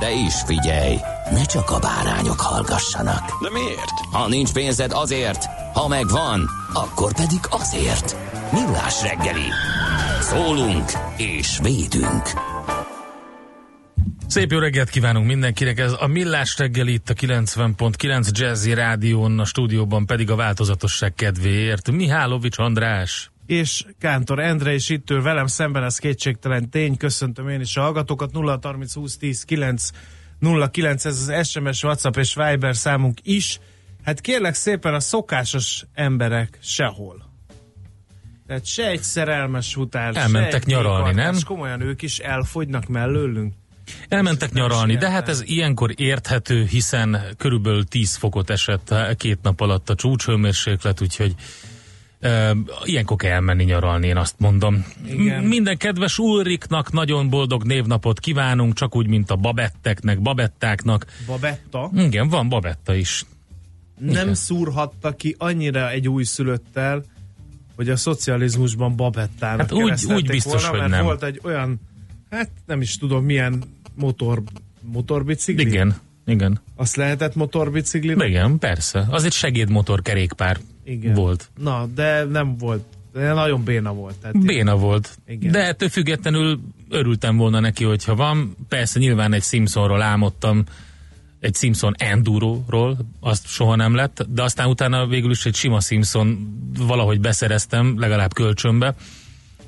De is figyelj, ne csak a bárányok hallgassanak. De miért? Ha nincs pénzed azért, ha megvan, akkor pedig azért. Millás reggeli. Szólunk és védünk. Szép jó reggelt kívánunk mindenkinek, ez a Millás reggel itt a 90.9 Jazzy Rádión, a stúdióban pedig a változatosság kedvéért Mihálovics András. És Kántor Endre is itt ül velem szemben, ez kétségtelen tény. Köszöntöm én is a hallgatókat. 0 30 20 10 9 09, ez az SMS, WhatsApp és Viber számunk is. Hát kérlek szépen a szokásos emberek sehol. Tehát se egy szerelmes után, Elmentek se egy nyaralni, nem? Komolyan ők is elfogynak mellőlünk. Elmentek nyaralni, de hát ez ilyenkor érthető, hiszen körülbelül 10 fokot esett két nap alatt a csúcshőmérséklet, úgyhogy ilyenkor kell elmenni nyaralni, én azt mondom. Igen. Minden kedves Ulriknak nagyon boldog névnapot kívánunk, csak úgy, mint a babetteknek, babettáknak. Babetta Igen, van babetta is. nem szúrhatta ki annyira egy újszülöttel, hogy a szocializmusban babettának Hát úgy- úgy biztos, volna, hogy mert nem. volt egy olyan, hát nem is tudom milyen motor, motorbicikli. Igen, igen. Azt lehetett motorbicikli? Igen, persze. Az egy segédmotor kerékpár Igen. volt. Na, de nem volt. De nagyon béna volt. Tehát Béna volt. Igen. De ettől függetlenül örültem volna neki, hogyha van. Persze nyilván egy Simpsonról álmodtam, egy Simpson Enduro-ról, azt soha nem lett, de aztán utána végül is egy sima Simpson valahogy beszereztem, legalább kölcsönbe,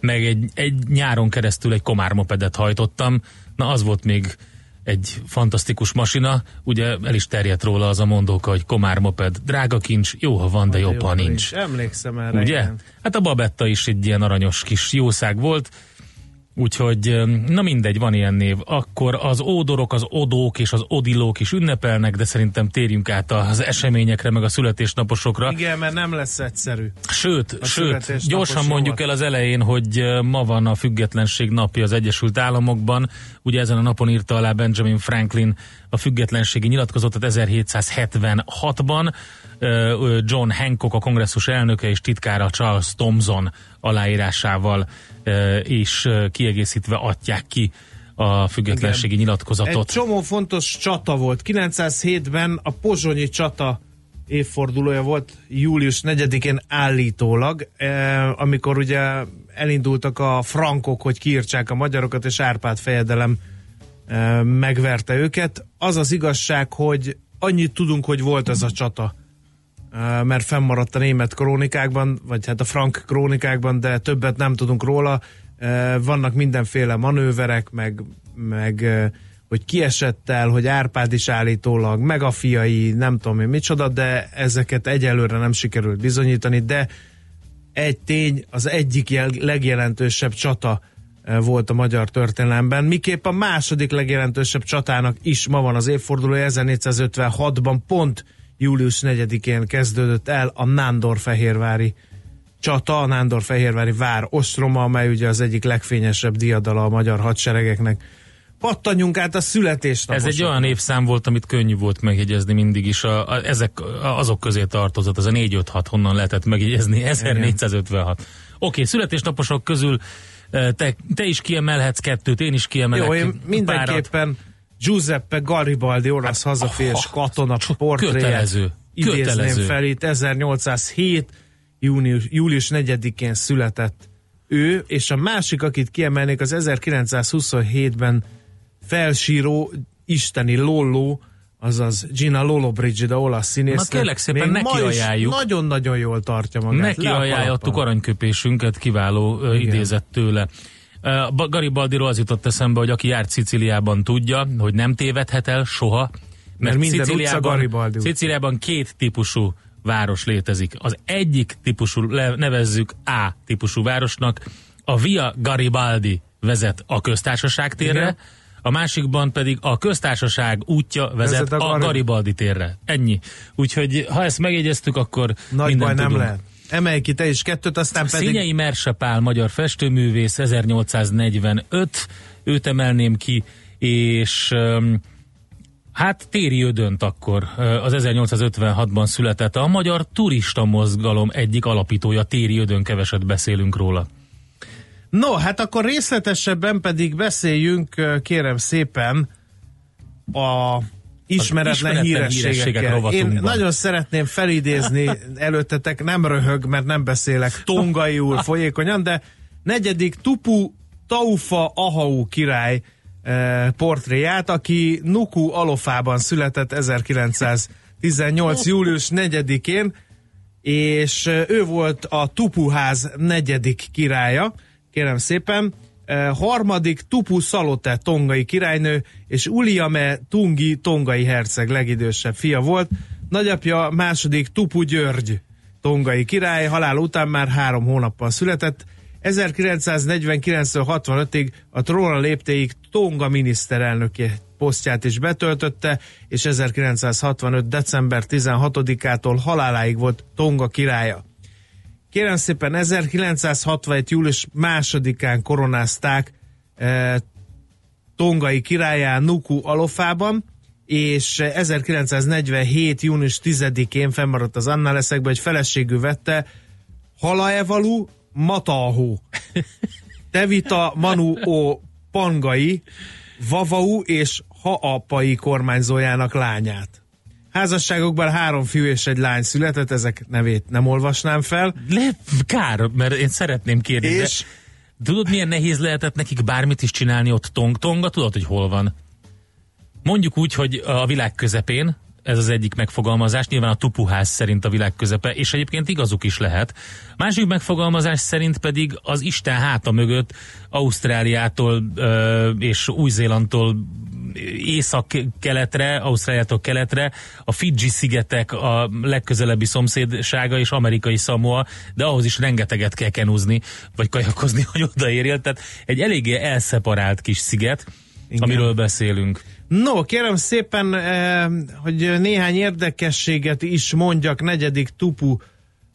meg egy, egy nyáron keresztül egy Komár mopedet hajtottam, na az volt még egy fantasztikus masina, ugye el is terjedt róla az a mondóka, hogy Komár moped, drága kincs, jó, ha van, de jobb, ha nincs. Emlékszem erre. Ugye? igen. Hát a babetta is egy ilyen aranyos kis jószág volt, úgyhogy na mindegy, van ilyen név. Akkor az ódorok, az odók és az odilók is ünnepelnek, de szerintem térjünk át az eseményekre, meg a születésnaposokra. Igen, mert nem lesz egyszerű. Sőt, A sőt, gyorsan mondjuk el az elején, hogy ma van a függetlenség napja az Egyesült Államokban. Ugye ezen a napon írta alá Benjamin Franklin a függetlenségi nyilatkozatot 1776-ban. Ö, ö, John Hancock, a kongresszus elnöke és titkára Charles Thomson aláírásával és ö, kiegészítve adják ki a függetlenségi Egy nyilatkozatot. csomó fontos csata volt. 907-ben a pozsonyi csata évfordulója volt július 4-én állítólag, eh, amikor ugye elindultak a frankok, hogy kiírtsák a magyarokat, és Árpád fejedelem eh, megverte őket. Az az igazság, hogy annyit tudunk, hogy volt ez a csata, eh, mert fennmaradt a német krónikákban, vagy hát a frank krónikákban, de többet nem tudunk róla. Vannak mindenféle manőverek, meg, meg hogy ki esett el, hogy Árpád is állítólag, meg a fiai, nem tudom én micsoda, de ezeket egyelőre nem sikerült bizonyítani, de egy tény, az egyik jel- legjelentősebb csata volt a magyar történelemben. Miképp a második legjelentősebb csatának is ma van az évfordulója, 1456-ban pont július 4-én kezdődött el a Nándorfehérvári csata, a Nándorfehérvári vár ostroma, amely ugye az egyik legfényesebb diadala a magyar hadseregeknek. Pattanjunk át a Ez születésnaposokra. egy olyan évszám volt, amit könnyű volt megjegyezni mindig is. A, a, ezek a, azok közé tartozott, az a 456 honnan lehetett megjegyezni, 1456. Oké, okay, születésnaposok közül eh, te, te is kiemelhetsz kettőt, én is kiemelek Jó, én párat. Giuseppe Garibaldi, olasz hazaférés katona portréját kötelező, idézném kötelező. fel itt 1807. Június, július 4-én született ő, és a másik, akit kiemelnék, az 1927-ben felsíró isteni Lolló, azaz Gina Lollobrigida olasz színész. Na kérlek szépen, Még neki ajánljuk. Nagyon-nagyon jól tartja magát. Neki ajánlottuk aranyköpésünket, kiváló ö, idézett tőle. Ba- Garibaldiról az jutott eszembe, hogy aki járt Sziciliában tudja, hogy nem tévedhet el soha, mert, minden utca Sziciliában, Garibaldi. Sziciliában két típusú város létezik. Az egyik típusú, nevezzük A típusú városnak, a Via Garibaldi vezet a köztársaság térre, Igen. a másikban pedig a köztársaság útja vezet, Vezet a a, Gari- Garibaldi térre. Ennyi. Úgyhogy ha ezt megjegyeztük, akkor Nagy baj nem tudunk. lehet. Emelj ki te is kettőt, aztán pedig... Színyei Mersepál, magyar festőművész, 1845, őt emelném ki, és hát téri ödönt akkor, az 1856-ban született a magyar turista mozgalom egyik alapítója, téri ödön, keveset beszélünk róla. No, hát akkor részletesebben pedig beszéljünk, kérem szépen, a ismeretlen, ismeretlen hírességek hírességekkel. Én nagyon szeretném felidézni előttetek, nem röhög, mert nem beszélek tongaiul folyékonyan, de negyedik Tupu Taufa Ahau király eh, portréját, aki Nuku Alofában született 1918. július 4-én, és ö, ő volt a Tupuház negyedik királya, kérem szépen, harmadik Tupu Szalote tongai királynő, és Uliame Tungi tongai herceg legidősebb fia volt. Nagyapja második Tupu György tongai király, halál után már három hónappal született. 1949-65-ig a trónra léptéig Tonga miniszterelnöki posztját is betöltötte, és 1965. december 16-ától haláláig volt Tonga királya. Kérem szépen, 1961. július másodikán koronázták eh, tongai királyá Nuku Alofában, és 1947. június 10-én fennmaradt az Annaleszekbe, hogy feleségül vette Halaevalu Matahu, Tevita Manu O Pangai, Vavau és Haapai kormányzójának lányát. Házasságokban három fiú és egy lány született, ezek nevét nem olvasnám fel. Le, kár, mert én szeretném kérni, És? de tudod milyen nehéz lehetett nekik bármit is csinálni ott tong-tonga? Tudod, hogy hol van? Mondjuk úgy, hogy a világ közepén, ez az egyik megfogalmazás, nyilván a tupuház szerint a világ közepe, és egyébként igazuk is lehet. Másik megfogalmazás szerint pedig az Isten háta mögött Ausztráliától ö, és Új-Zélandtól észak-keletre, Ausztráliától keletre, a Fidzsi szigetek a legközelebbi szomszédsága és amerikai Samoa, de ahhoz is rengeteget kell kenúzni, vagy kajakozni, hogy odaérjél. Tehát egy eléggé elszeparált kis sziget, Igen. amiről beszélünk. No, kérem szépen, eh, hogy néhány érdekességet is mondjak negyedik Tupu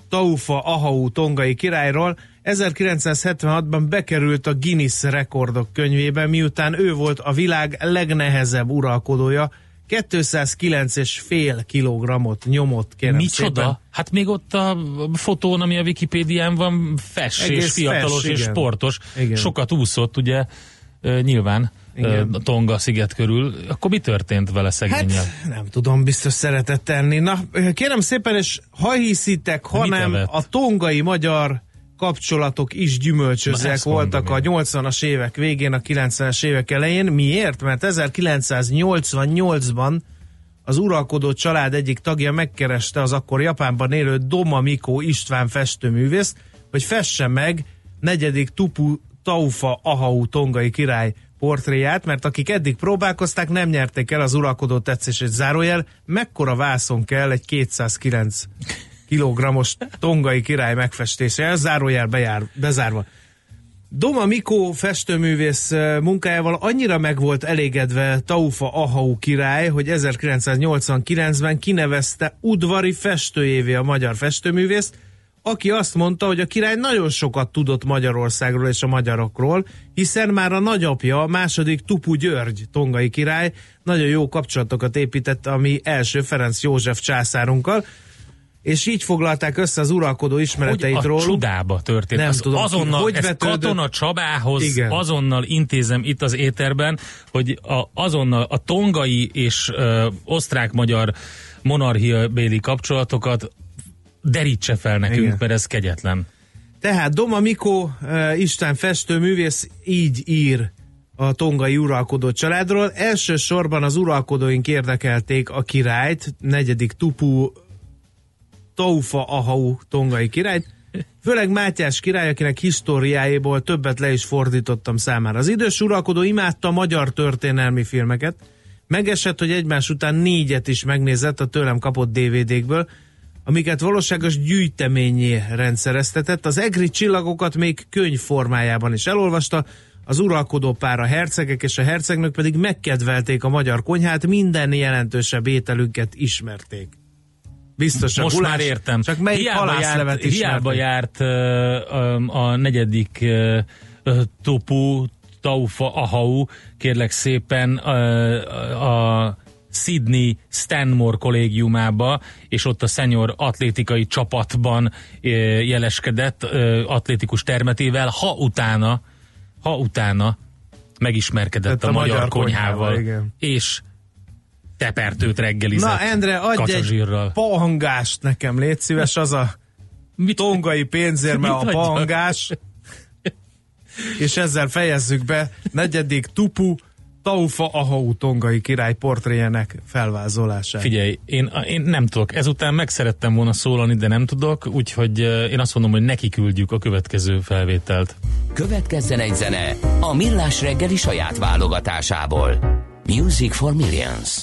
Taufa Ahau tongai királyról. 1976-ban bekerült a Guinness rekordok könyvébe, miután ő volt a világ legnehezebb uralkodója. 209,5 kilogrammot nyomott, kérem Micsoda? szépen. Hát még ott a fotón, ami a Wikipédián van, fes Egész és fiatalos fes, és igen. sportos. Igen. Sokat úszott, ugye, nyilván, Igen. Tonga sziget körül. Akkor mi történt vele szegényel? Hát nem tudom, biztos szeretett tenni. Na, kérem szépen, és ha hiszitek, hanem evett? a tongai magyar kapcsolatok is ezt voltak a én. 80-as évek végén, a 90-es évek elején. Miért? Mert 1988-ban az uralkodó család egyik tagja megkereste az akkor Japánban élő Doma Mikó István festőművészt, hogy fesse meg negyedik Tupu Taufa Ahau tongai király portréját, mert akik eddig próbálkozták, nem nyerték el az uralkodó tetszését. Zárójel, mekkora vászon kell egy 209 kilogrammos tongai király megfestése? Ez zárójel bejár, bezárva. Doma Mikó festőművész eh, munkájával annyira meg volt elégedve Taufa Ahau király, hogy 1989-ben kinevezte udvari festőjévé a magyar festőművészt, aki azt mondta, hogy a király nagyon sokat tudott Magyarországról és a magyarokról, hiszen már a nagyapja, a második Tupu György tongai király nagyon jó kapcsolatokat épített a mi első Ferenc József császárunkkal, és így foglalták össze az uralkodó hogy ismereteit a róluk. csudába történt. Nem Az tudom, azonnal, hogy ez vetődött. Katona Csabához Igen. azonnal intézem itt az éterben, hogy a, azonnal a tongai és ö, osztrák-magyar monarchia béli kapcsolatokat derítse fel nekünk, Igen. mert ez kegyetlen. Tehát Doma Mikó uh, István festőművész így ír a tongai uralkodó családról. Elsősorban az uralkodóink érdekelték a királyt, negyedik Tupu Toufa Ahau tongai királyt, Főleg Mátyás király, akinek históriájából többet le is fordítottam számára. Az idős uralkodó imádta magyar történelmi filmeket, megesett, hogy egymás után négyet is megnézett a tőlem kapott DVD-kből, amiket valóságos gyűjteményé rendszereztetett. Az egri csillagokat még könyv formájában is elolvasta, az uralkodó pár a hercegek és a hercegnők pedig megkedvelték a magyar konyhát, minden jelentősebb ételünket ismerték. Biztos a Most gulás, már értem. Csak melyik hiába járt, hiába járt a negyedik topu, Taufa Ahau, kérlek szépen uh, a Sydney Stanmore kollégiumába, és ott a senior atlétikai csapatban jeleskedett atlétikus termetével, ha utána, ha utána megismerkedett Tehát a, a magyar konyhával, konyhával, igen. és tepertőt reggelizett. Na, Endre, adj egy pangást nekem, légy szíves, az a Mit- tongai pénzérme a adjak? pangás. És ezzel fejezzük be negyedik Tupu Taufa Ahau tongai király portréjének felvázolását. Figyelj, én, én nem tudok. Ezután meg szerettem volna szólalni, de nem tudok, úgyhogy én azt mondom, hogy neki küldjük a következő felvételt. Következzen egy zene a Millás reggeli saját válogatásából. Music for Millions.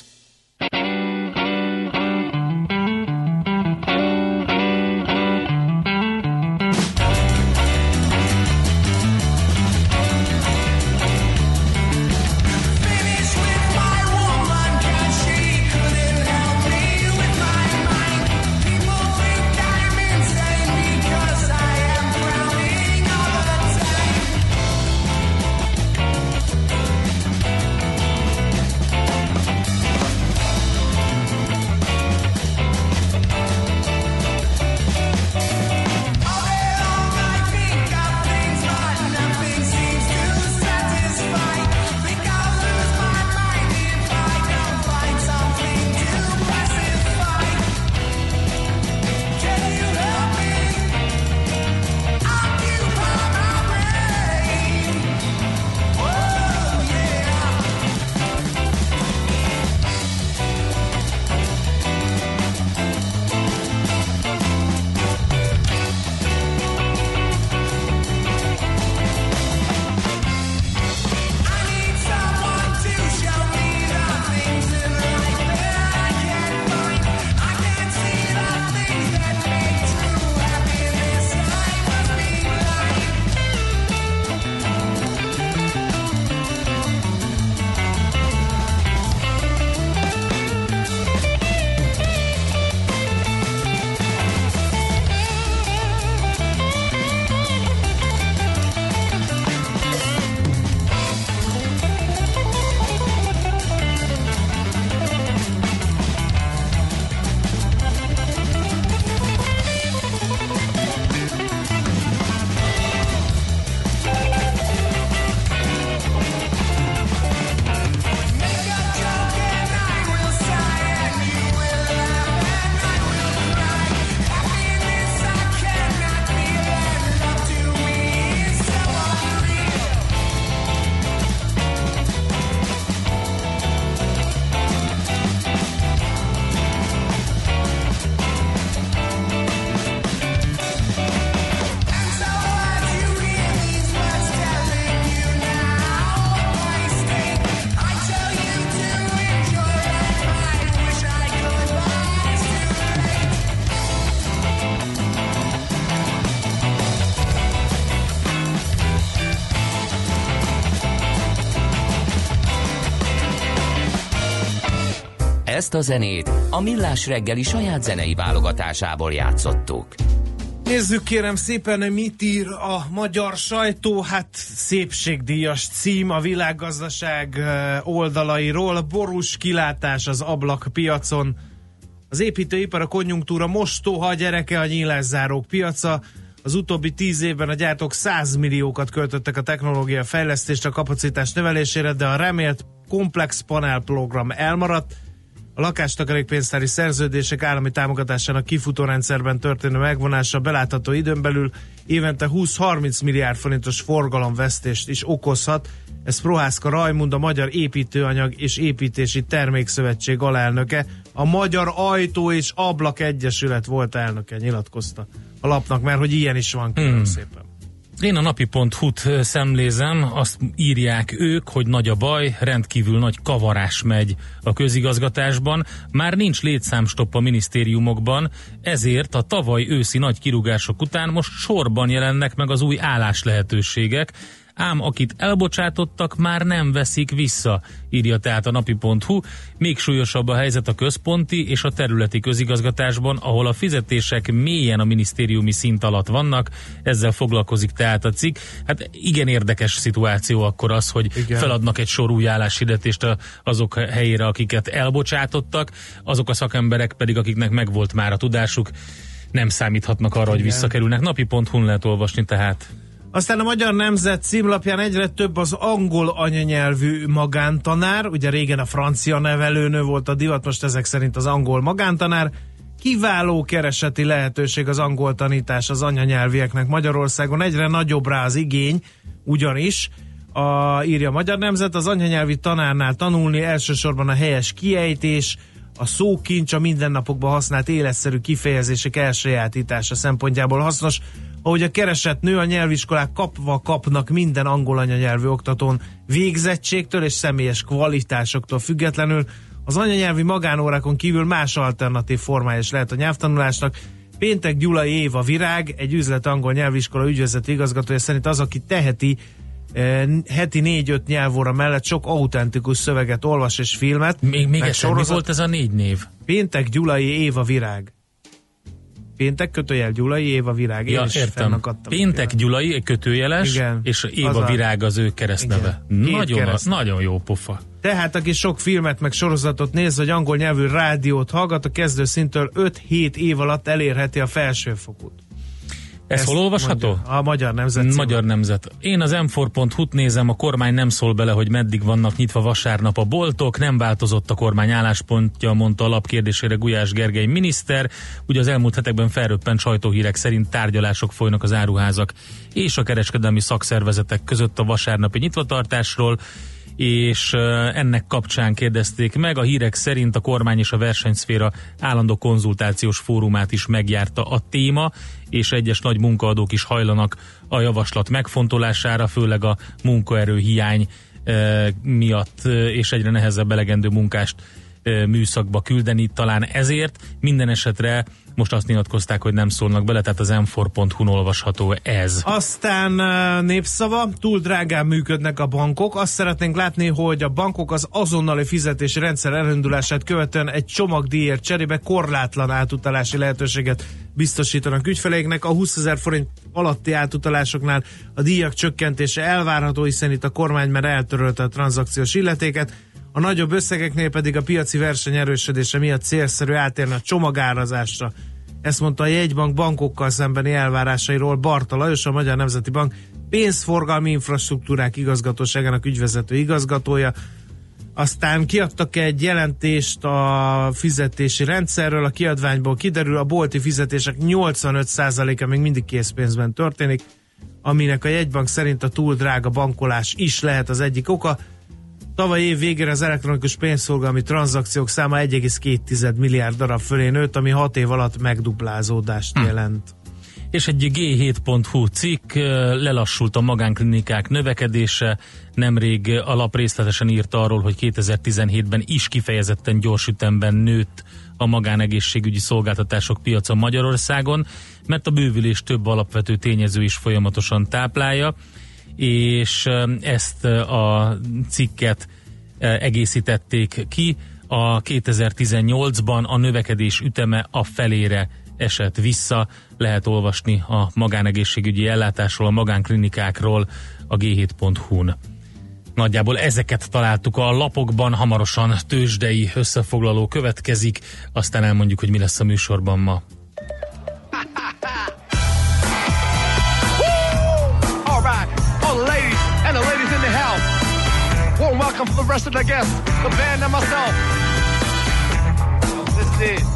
A zenét. A Millás reggeli saját zenei válogatásából játszottuk. Nézzük kérem szépen, mit ír a magyar sajtó, hát szépségdíjas cím a világgazdaság oldalairól, borús kilátás az ablakpiacon, az építőipar a konjunktúra mostoha gyereke a nyílászárók piaca, az utóbbi tíz évben a gyártók 100 milliókat költöttek a technológia fejlesztésre, a kapacitás növelésére, de a remélt komplex panel program elmaradt, A lakástakarékpénztári szerződések állami támogatásának kifutórendszerben történő megvonása belátható időn belül évente 20-30 milliárd forintos forgalomvesztést is okozhat. Ez Prohászka Rajmund, a Magyar Építőanyag és Építési Termékszövetség alelnöke, a Magyar Ajtó és Ablak Egyesület volt elnöke, nyilatkozta a lapnak, mert hogy ilyen is van, kérem hmm. szépen. Én a napi.hu-t szemlézem, azt írják ők, hogy nagy a baj, rendkívül nagy kavarás megy a közigazgatásban, már nincs létszámstopp a minisztériumokban, ezért a tavaly őszi nagy kirúgások után most sorban jelennek meg az új állás lehetőségek, ám akit elbocsátottak, már nem veszik vissza, írja tehát a napi.hu. Még súlyosabb a helyzet a központi és a területi közigazgatásban, ahol a fizetések mélyen a minisztériumi szint alatt vannak, ezzel foglalkozik tehát a cikk. Hát igen érdekes szituáció akkor az, hogy igen. feladnak egy sor új álláshirdetést azok helyére, akiket elbocsátottak, azok a szakemberek pedig, akiknek megvolt már a tudásuk, nem számíthatnak arra, Igen. hogy visszakerülnek. Napi.hu-n lehet olvasni tehát. Aztán a Magyar Nemzet címlapján egyre több az angol anyanyelvű magántanár, ugye régen a francia nevelőnő volt a divat, most ezek szerint az angol magántanár. Kiváló kereseti lehetőség az angol tanítás az anyanyelvieknek Magyarországon, egyre nagyobb rá az igény, ugyanis a, írja a Magyar Nemzet, az anyanyelvi tanárnál tanulni elsősorban a helyes kiejtés, a szókincs, a mindennapokban használt életszerű kifejezések elsajátítása szempontjából hasznos ahogy a keresett nő a nyelviskolák kapva kapnak minden angol anyanyelvű oktatón végzettségtől és személyes kvalitásoktól függetlenül, az anyanyelvi magánórákon kívül más alternatív formája is lehet a nyelvtanulásnak. Péntek Gyulai Éva Virág, egy üzlet angol nyelviskola ügyvezető igazgatója szerint az, aki teheti eh, heti négy-öt nyelvóra mellett sok autentikus szöveget olvas és filmet. Még, még egyszer, sorozat... mi volt ez a négy név? Péntek Gyulai Éva Virág. Péntek kötőjel Gyulai, Éva Virág. Ja, értem. Péntek igen. Gyulai, kötőjeles, Igen, és Éva az Virág az ő keresztneve. Nagyon, nagyon jó pofa. Tehát, aki sok filmet meg sorozatot néz, vagy angol nyelvű rádiót hallgat, a kezdő szintől 5-7 év alatt elérheti a felsőfokút. Ez hol olvasható? Mondja, a Magyar Nemzet. Magyar Nemzet. Én az m4.hu-t nézem, a kormány nem szól bele, hogy meddig vannak nyitva vasárnap a boltok, nem változott a kormány álláspontja, mondta a kérdésére Gulyás Gergely miniszter. Ugye az elmúlt hetekben felröppent sajtóhírek szerint tárgyalások folynak az áruházak és a kereskedelmi szakszervezetek között a vasárnapi nyitvatartásról és ennek kapcsán kérdezték meg. A hírek szerint a kormány és a versenyszféra állandó konzultációs fórumát is megjárta a téma, és egyes nagy munkaadók is hajlanak a javaslat megfontolására, főleg a munkaerő hiány miatt, és egyre nehezebb elegendő munkást műszakba küldeni. Talán ezért minden esetre most azt nyilatkozták, hogy nem szólnak bele, tehát az m4.hu-n olvasható ez. Aztán népszava, túl drágán működnek a bankok. Azt szeretnénk látni, hogy a bankok az azonnali fizetési rendszer elindulását követően egy csomagdíjért cserébe korlátlan átutalási lehetőséget biztosítanak ügyfeleiknek. A 20 ezer forint alatti átutalásoknál a díjak csökkentése elvárható, hiszen itt a kormány már eltörölte a tranzakciós illetéket a nagyobb összegeknél pedig a piaci verseny erősödése miatt célszerű átérni a csomagárazásra. Ezt mondta a jegybank bankokkal szembeni elvárásairól Barta Lajos, a Magyar Nemzeti Bank pénzforgalmi infrastruktúrák igazgatóságának ügyvezető igazgatója. Aztán kiadtak egy jelentést a fizetési rendszerről, a kiadványból kiderül, a bolti fizetések 85%-a még mindig készpénzben történik, aminek a jegybank szerint a túl drága bankolás is lehet az egyik oka. Tavaly év végére az elektronikus pénzszolgálmi tranzakciók száma 1,2 milliárd darab fölé nőtt, ami 6 év alatt megduplázódást hm. jelent. És egy G7.hu cikk, lelassult a magánklinikák növekedése, nemrég alap részletesen írta arról, hogy 2017-ben is kifejezetten gyors ütemben nőtt a magánegészségügyi szolgáltatások piaca Magyarországon, mert a bővülés több alapvető tényező is folyamatosan táplálja és ezt a cikket egészítették ki. A 2018-ban a növekedés üteme a felére esett vissza. Lehet olvasni a magánegészségügyi ellátásról, a magánklinikákról a g7.hu-n. Nagyjából ezeket találtuk a lapokban, hamarosan tőzsdei összefoglaló következik, aztán elmondjuk, hogy mi lesz a műsorban ma. Warm welcome for the rest of the guests, the band and myself. This is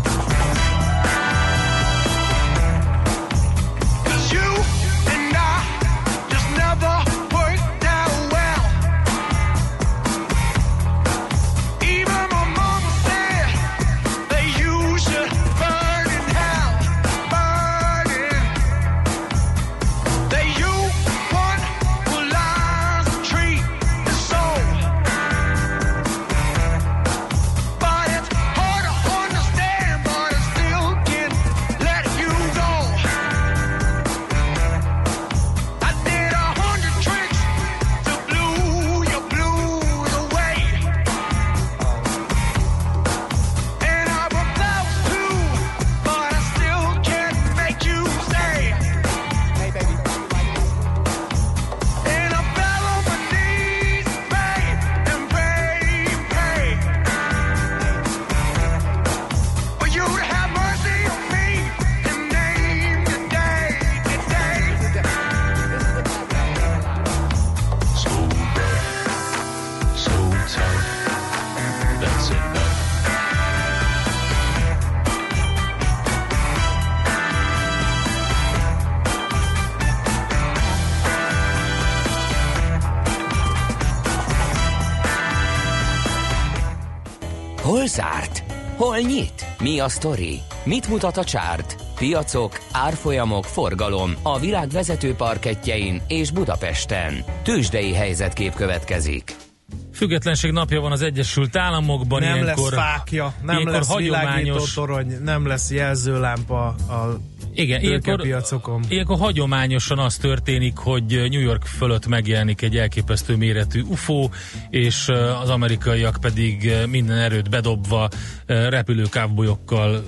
nyit? Mi a sztori? Mit mutat a csárt? Piacok, árfolyamok, forgalom a világ vezető parketjein és Budapesten. Tősdei helyzetkép következik. Függetlenség napja van az Egyesült Államokban. Nem ilyenkor, lesz fákja, nem lesz világító hagyományos, torony, nem lesz jelzőlámpa a igen, ilyenkor, piacokon. ilyenkor hagyományosan az történik, hogy New York fölött megjelenik egy elképesztő méretű UFO, és az amerikaiak pedig minden erőt bedobva repülő kávbolyokkal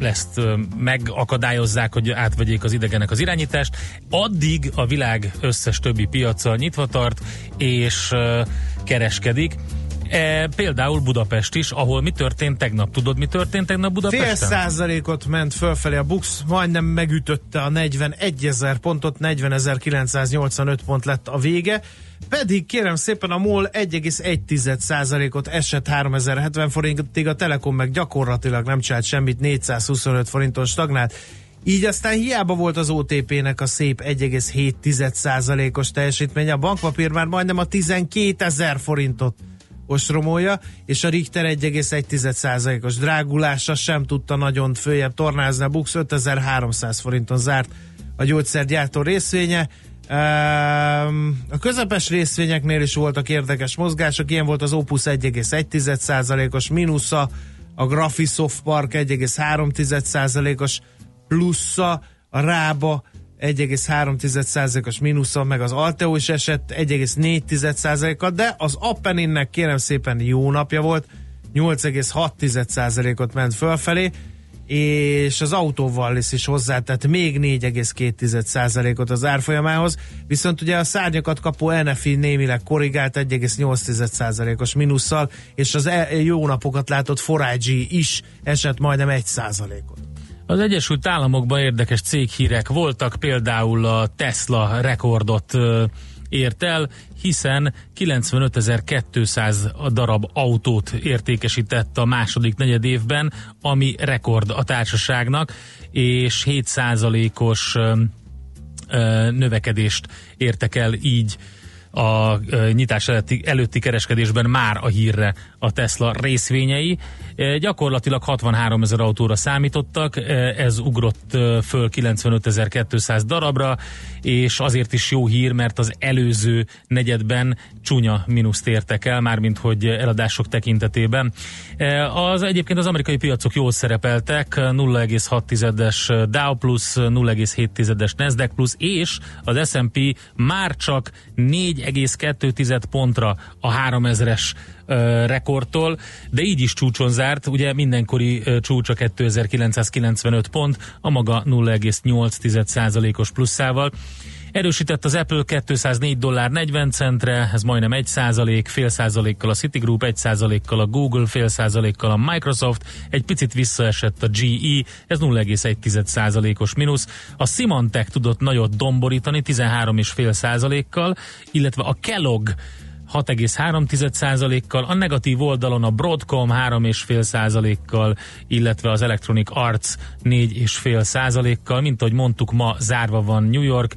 ezt megakadályozzák, hogy átvegyék az idegenek az irányítást. Addig a világ összes többi piaca nyitva tart, és kereskedik. E, például Budapest is, ahol mi történt tegnap? Tudod, mi történt tegnap Budapesten? Fél százalékot ment fölfelé a Bux, majdnem megütötte a 41 ezer pontot, 40.985 pont lett a vége, pedig kérem szépen a MOL 1,1 százalékot esett 3070 forintig, a Telekom meg gyakorlatilag nem csinált semmit, 425 forinton stagnált. Így aztán hiába volt az OTP-nek a szép 1,7 százalékos teljesítménye, a bankpapír már majdnem a 12 ezer forintot ostromolja, és a Richter 1,1%-os drágulása sem tudta nagyon följebb tornázni. A Bux 5300 forinton zárt a gyógyszergyártó részvénye. Ehm, A közepes részvényeknél is voltak érdekes mozgások, ilyen volt az Opus 1,1%-os mínusza, a Graphisoft Park 1,3%-os plusza, a Rába 1,3%-os mínusza, meg az Alteo is esett 1,4%-kal, de az Appeninnek kérem szépen jó napja volt, 8,6%-ot ment fölfelé, és az autóval is hozzátett még 4,2%-ot az árfolyamához, viszont ugye a szárnyakat kapó NFI némileg korrigált 1,8%-os mínusszal, és az e- jó napokat látott Forage is esett majdnem 1%-ot. Az Egyesült Államokban érdekes céghírek voltak, például a Tesla rekordot ért el, hiszen 95.200 darab autót értékesített a második negyed évben, ami rekord a társaságnak, és 7%-os ö, ö, növekedést értek el így a nyitás előtti, előtti kereskedésben már a hírre a Tesla részvényei. Gyakorlatilag 63 ezer autóra számítottak, ez ugrott föl 95.200 darabra, és azért is jó hír, mert az előző negyedben csúnya mínuszt értek el, mármint hogy eladások tekintetében. Az egyébként az amerikai piacok jól szerepeltek, 0,6-es Dow plusz, 0,7-es Nasdaq plusz, és az S&P már csak 4,2 pontra a 3000-es ö, rekordtól, de így is csúcson zárt, ugye mindenkori csúcsa 2995 pont, a maga 0,8%-os pluszával. Erősített az Apple 204 dollár 40 centre, ez majdnem 1 százalék, fél százalékkal a Citigroup, 1 százalékkal a Google, fél százalékkal a Microsoft, egy picit visszaesett a GE, ez 0,1 százalékos mínusz. A Symantec tudott nagyot domborítani 13,5 százalékkal, illetve a Kellogg 6,3%-kal, a negatív oldalon a Broadcom 3,5%-kal, illetve az Electronic Arts 4,5%-kal, mint ahogy mondtuk, ma zárva van New York,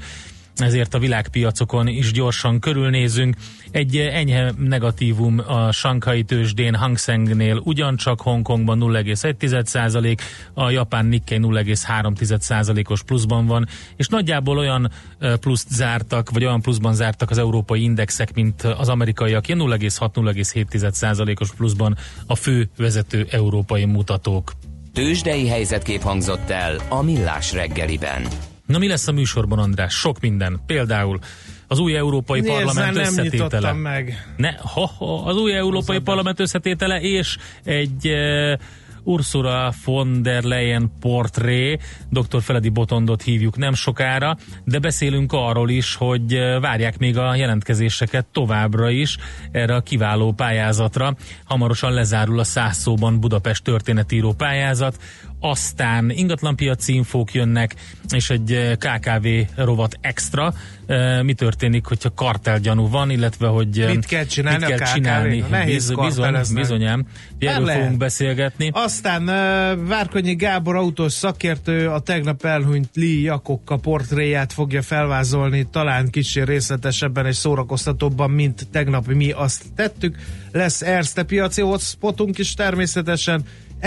ezért a világpiacokon is gyorsan körülnézünk. Egy enyhe negatívum a Shanghai tőzsdén Hang Sengnél ugyancsak Hongkongban 0,1%, a japán Nikkei 0,3%-os pluszban van, és nagyjából olyan ö, pluszt zártak, vagy olyan pluszban zártak az európai indexek, mint az amerikaiak, ilyen 0,6-0,7%-os pluszban a fő vezető európai mutatók. Tőzsdei helyzetkép hangzott el a Millás reggeliben. Na mi lesz a műsorban, András? Sok minden. Például az új Európai Nézzel, Parlament nem összetétele. meg. Ne, ha, ha, az új Európai Parlament összetétele és egy uh, Ursula von der Leyen portré, dr. Feledi Botondot hívjuk nem sokára, de beszélünk arról is, hogy eh, várják még a jelentkezéseket továbbra is erre a kiváló pályázatra. Hamarosan lezárul a száz szóban Budapest történetíró pályázat, aztán ingatlanpiaci infók jönnek, és egy eh, KKV rovat extra. Eh, Mi történik, hogyha kartelgyanú van, illetve hogy eh, Mit kell csinálni mit a kell KKV-n? csinálni. Nehéz Biz- bizony, bizonyám. Erről lehet. fogunk beszélgetni. Aztán Várkonyi Gábor autós szakértő a tegnap elhunyt Lee Jakokka portréját fogja felvázolni, talán kicsi részletesebben és szórakoztatóbban, mint tegnap mi azt tettük. Lesz Erste piaci hotspotunk is természetesen,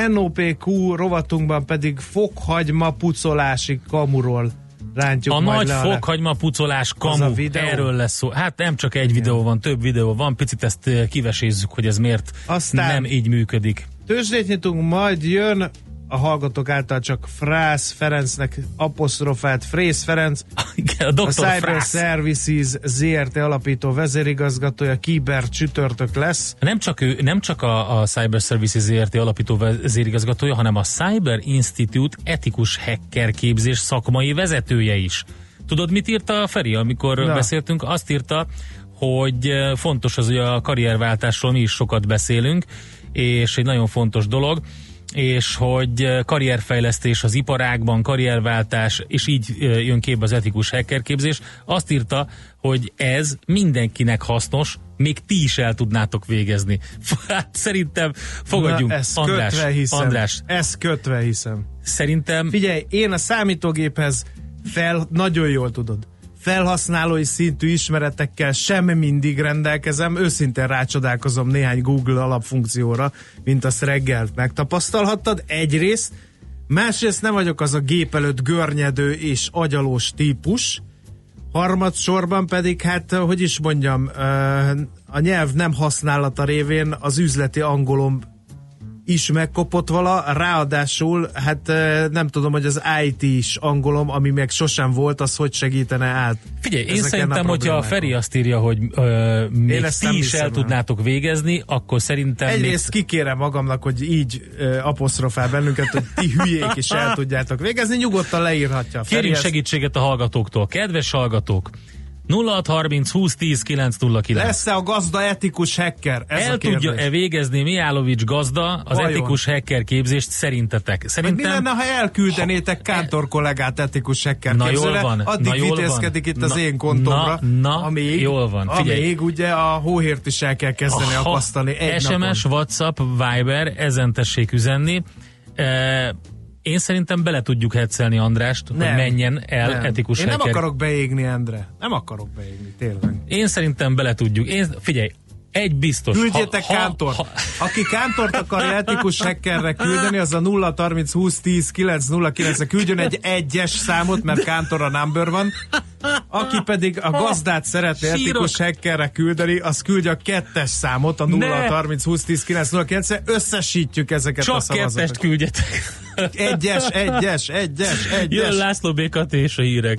NOPQ rovatunkban pedig fokhagyma pucolási kamuról rántjuk A majd nagy le a fokhagyma pucolás a kamu, videó? erről lesz szó. Hát nem csak egy videó van, több videó van, picit ezt eh, kivesézzük, hogy ez miért Aztán- nem így működik. Tőzsdét nyitunk, majd jön a hallgatók által csak Frász Ferencnek apostrofált Frész Ferenc, Igen, a a. Cyber Frász. Services ZRT alapító vezérigazgatója, kiber csütörtök lesz. Nem csak ő, nem csak a, a Cyber Services ZRT alapító vezérigazgatója, hanem a Cyber Institute etikus hacker képzés szakmai vezetője is. Tudod, mit írta a Feri, amikor Na. beszéltünk? Azt írta, hogy eh, fontos az, hogy a karrierváltásról mi is sokat beszélünk, és egy nagyon fontos dolog, és hogy karrierfejlesztés az iparágban, karrierváltás, és így jön képbe az etikus hackerképzés. Azt írta, hogy ez mindenkinek hasznos, még ti is el tudnátok végezni. Hát szerintem fogadjunk, Na, ezt András, kötve hiszem. András, Ezt kötve hiszem. szerintem Figyelj, én a számítógéphez fel, nagyon jól tudod, felhasználói szintű ismeretekkel sem mindig rendelkezem, őszintén rácsodálkozom néhány Google alapfunkcióra, mint azt reggel megtapasztalhattad, egyrészt, másrészt nem vagyok az a gép előtt görnyedő és agyalós típus, harmadsorban pedig, hát, hogy is mondjam, a nyelv nem használata révén az üzleti angolom is megkopott vala, ráadásul, hát nem tudom, hogy az IT is angolom, ami meg sosem volt, az hogy segítene át. Figyelj, én szerintem, hogyha a. Feri azt írja, hogy ö, még ezt ti is el tudnátok végezni, akkor szerintem Egyrészt még kikérem magamnak, hogy így ö, apostrofál bennünket, hogy ti hülyék is el tudjátok végezni, nyugodtan leírhatja. Feri kérjünk ezt- segítséget a hallgatóktól. Kedves hallgatók, 0630 20 10 909. Lesz-e a gazda etikus hacker? Ez El tudja-e végezni Mijálovics gazda az Vajon? etikus hacker képzést szerintetek? Meg mi Szerintem lenne, ha elküldenétek Kántor kollégát etikus hacker Na, képzőre? jól van, Addig na, jól vitézkedik van. itt az Na, én kontomra. na, na, amíg, jól van, figyelj. Amíg ugye a hóhért is el kell kezdeni Ha akasztani egy SMS, napon. WhatsApp, Viber, ezen tessék üzenni. E, én szerintem bele tudjuk hetszelni Andrást, hogy menjen el nem. etikus Én nem hacker. akarok beégni, Endre. Nem akarok beégni, tényleg. Én szerintem bele tudjuk. Én, figyelj, egy biztos. Küldjétek ha, Kántort. Ha, Aki Kántort akarja etikus hackerre küldeni, az a 0 30 20 10 909 -e küldjön egy egyes számot, mert Kántor a number van. Aki pedig a gazdát szeretné Sírok. etikus hackerre küldeni, az küldje a kettes számot, a 0 Ne. 30 20 10 909 -e. Összesítjük ezeket a csak szavazatokat. kettest küldjetek. Egyes, egyes, egyes, Jön egyes. László Békat és a hírek.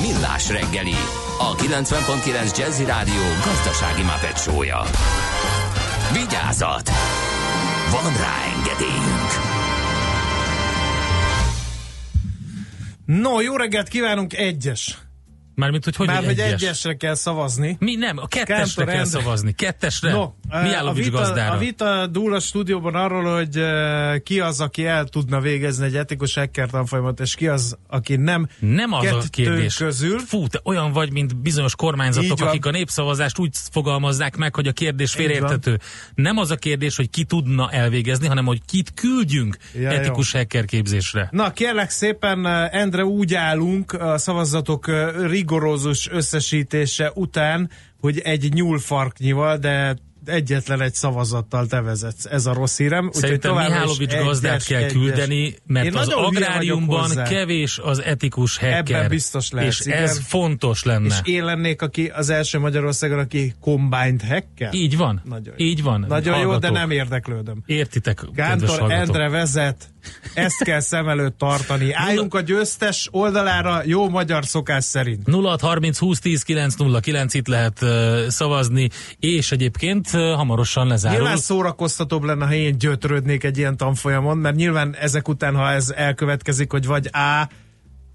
Millás reggeli, a 90.9 Jazzy Rádió gazdasági mapetsója. Vigyázat! Van rá engedélyünk! No, jó reggelt kívánunk, egyes. Mármint, hogy hogy Már hogy egyes? egyesre kell szavazni. Mi nem, a kettesre Kántor kell Endre. szavazni. Kettesre? No, a vita, gazdára? a vita dúl a stúdióban arról, hogy ki az, aki el tudna végezni egy etikus hacker tanfolyamat, és ki az, aki nem. Nem az a kérdés. közül. Fú, te olyan vagy, mint bizonyos kormányzatok, akik a népszavazást úgy fogalmazzák meg, hogy a kérdés félreérthető. Nem az a kérdés, hogy ki tudna elvégezni, hanem hogy kit küldjünk Ja, etikus hacker képzésre. Na, kérlek szépen, Endre, úgy állunk a szavazatok rigorózus összesítése után, hogy egy nyúlfarknyival, de egyetlen egy szavazattal te vezetsz. Ez a rossz hírem. Szerintem Mihálovics egyes, gazdát kell egyes. küldeni, mert Én az agráriumban kevés az etikus hacker. Ebben biztos lehetsz, És igen. ez fontos lenne. És én lennék aki, az első Magyarországon, aki combined hacker? Így van. Nagyon jó. Így van. Nagyon jó, de Hallgatók. nem érdeklődöm. Értitek, hallgatók. Endre vezet, ezt kell szem előtt tartani. Álljunk a győztes oldalára, jó magyar szokás szerint. 0630 20 10 909 itt lehet uh, szavazni, és egyébként hamarosan lezárul. Nyilván szórakoztatóbb lenne, ha én gyötrődnék egy ilyen tanfolyamon, mert nyilván ezek után, ha ez elkövetkezik, hogy vagy A,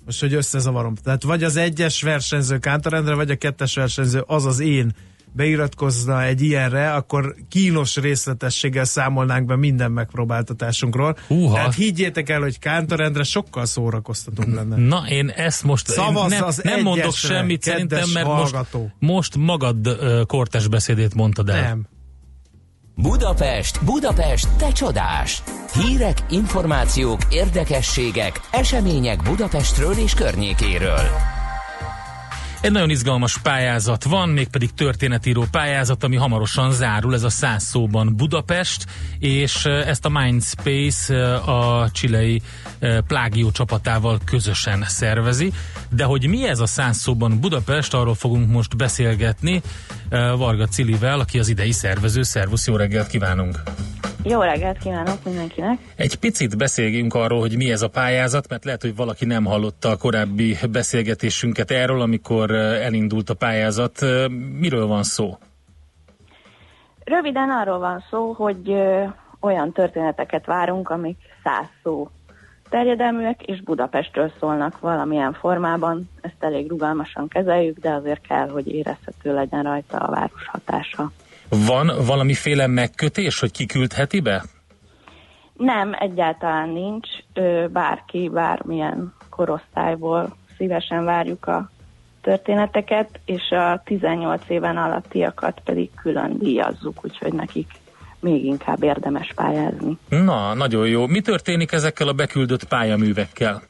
most hogy összezavarom, tehát vagy az egyes versenyző Kántor vagy a kettes versenyző, az az én beiratkozna egy ilyenre, akkor kínos részletességgel számolnánk be minden megpróbáltatásunkról. Húha. Tehát higgyétek el, hogy Kántor Endre sokkal szórakoztatóbb lenne. Na, én ezt most Szavazz én nem, az nem mondok semmit szerintem, mert most, most magad uh, kortes beszédét mondtad el. Nem. Budapest, Budapest, te csodás! Hírek, információk, érdekességek, események Budapestről és környékéről. Egy nagyon izgalmas pályázat van, mégpedig történetíró pályázat, ami hamarosan zárul, ez a száz szóban Budapest, és eh, ezt a Mindspace eh, a csilei eh, Plágió csapatával közösen szervezi. De hogy mi ez a száz szóban Budapest, arról fogunk most beszélgetni Varga Cilivel, aki az idei szervező. Szervusz, jó reggelt kívánunk! Jó reggelt kívánok mindenkinek! Egy picit beszéljünk arról, hogy mi ez a pályázat, mert lehet, hogy valaki nem hallotta a korábbi beszélgetésünket erről, amikor eh, elindult a pályázat. Eh, Miről van szó? Röviden arról van szó, hogy ö, olyan történeteket várunk, amik száz szó terjedelműek, és Budapestről szólnak valamilyen formában. Ezt elég rugalmasan kezeljük, de azért kell, hogy érezhető legyen rajta a város hatása. Van valamiféle megkötés, hogy ki küldheti be? Nem, egyáltalán nincs. Bárki, bármilyen korosztályból szívesen várjuk a történeteket, és a 18 éven alattiakat pedig külön díjazzuk, úgyhogy nekik még inkább érdemes pályázni. Na, nagyon jó. Mi történik ezekkel a beküldött pályaművekkel?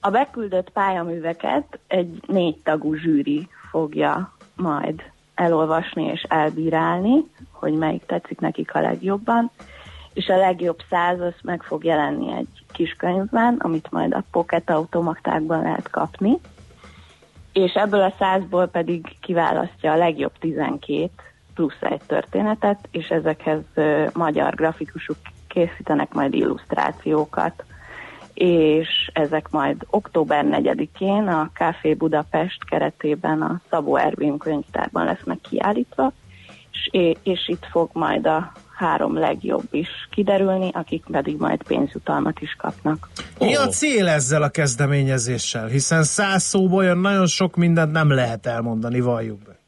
A beküldött pályaműveket egy négy tagú zsűri fogja majd elolvasni és elbírálni, hogy melyik tetszik nekik a legjobban, és a legjobb száz az meg fog jelenni egy kis könyvben, amit majd a pocket automatákban lehet kapni, és ebből a százból pedig kiválasztja a legjobb 12 plusz egy történetet, és ezekhez magyar grafikusok készítenek majd illusztrációkat, és ezek majd október 4-én a Café Budapest keretében a Szabó Ervin könyvtárban lesznek kiállítva, és, és itt fog majd a három legjobb is kiderülni, akik pedig majd pénzjutalmat is kapnak. Mi a cél ezzel a kezdeményezéssel? Hiszen száz szóból olyan nagyon sok mindent nem lehet elmondani, valljuk be.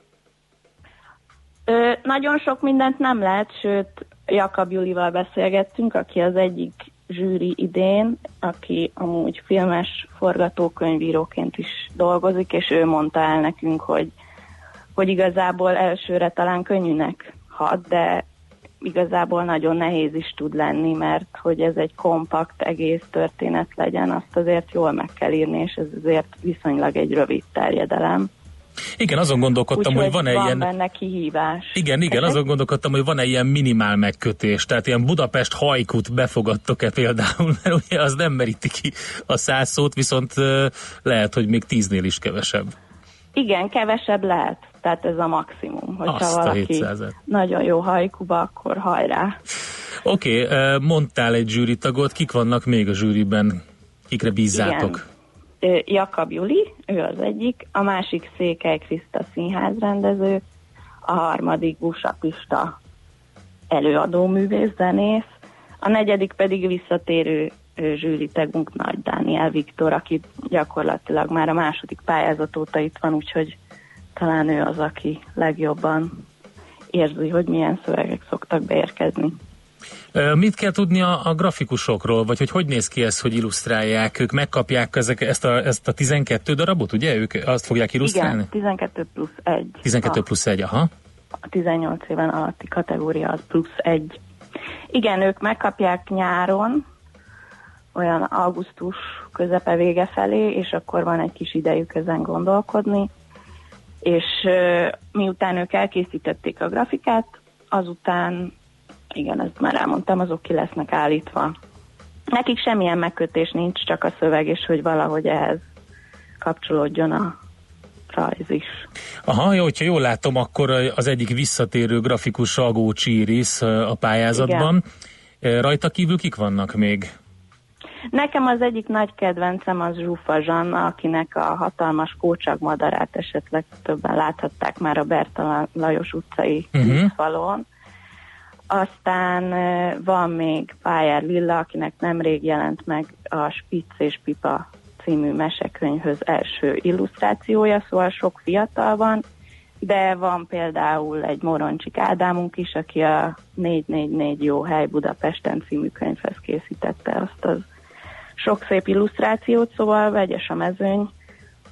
Ö, nagyon sok mindent nem lehet, sőt, Jakab Julival beszélgettünk, aki az egyik zsűri idén, aki amúgy filmes forgatókönyvíróként is dolgozik, és ő mondta el nekünk, hogy, hogy igazából elsőre talán könnyűnek hat, de igazából nagyon nehéz is tud lenni, mert hogy ez egy kompakt egész történet legyen, azt azért jól meg kell írni, és ez azért viszonylag egy rövid terjedelem. Igen, azon gondolkodtam, Úgyhogy hogy van-e van ilyen... benne kihívás. Igen, igen, azon gondolkodtam, hogy van-e ilyen minimál megkötés, tehát ilyen Budapest hajkut befogadtok-e például, mert ugye az nem meríti ki a száz szót, viszont lehet, hogy még tíznél is kevesebb. Igen, kevesebb lehet. Tehát ez a maximum. Hogyha Azt valaki 700-et. nagyon jó hajkuba, akkor hajrá. Oké, okay, mondtál egy zsűritagot, kik vannak még a zsűriben, kikre bízzátok? Ö, Jakab Juli, ő az egyik, a másik Székely Kriszta színházrendező, a harmadik Busa Pista előadó művész, zenész, a negyedik pedig visszatérő ö, zsűritagunk Nagy Dániel Viktor, aki gyakorlatilag már a második pályázat óta itt van, úgyhogy talán ő az, aki legjobban érzi, hogy milyen szövegek szoktak beérkezni. Mit kell tudni a, a grafikusokról, vagy hogy hogy néz ki ez, hogy illusztrálják? Ők megkapják ezek, ezt, a, ezt a 12 darabot, ugye? Ők azt fogják illusztrálni? Igen, 12 plusz 1. 12 a, plusz 1, aha. a 18 éven alatti kategória az plusz 1. Igen, ők megkapják nyáron, olyan augusztus közepe vége felé, és akkor van egy kis idejük ezen gondolkodni. És miután ők elkészítették a grafikát, azután, igen, ezt már elmondtam, azok ki lesznek állítva. Nekik semmilyen megkötés nincs, csak a szöveg, és hogy valahogy ehhez kapcsolódjon a rajz is. Aha, jó, hogyha jól látom, akkor az egyik visszatérő grafikus Salgó Csíris a pályázatban. Igen. Rajta kívül kik vannak még? Nekem az egyik nagy kedvencem az Zsúfa Zsanna, akinek a hatalmas kócsak madarát esetleg többen láthatták már a Bertalan Lajos utcai Mhm. uh-huh. falon. Aztán van még Pályár Lilla, akinek nemrég jelent meg a Spitz és Pipa című mesekönyvhöz első illusztrációja, szóval sok fiatal van, de van például egy Moroncsik Ádámunk is, aki a 444 Jó Hely Budapesten című könyvhez készítette azt az sok szép illusztrációt, szóval vegyes a mezőny,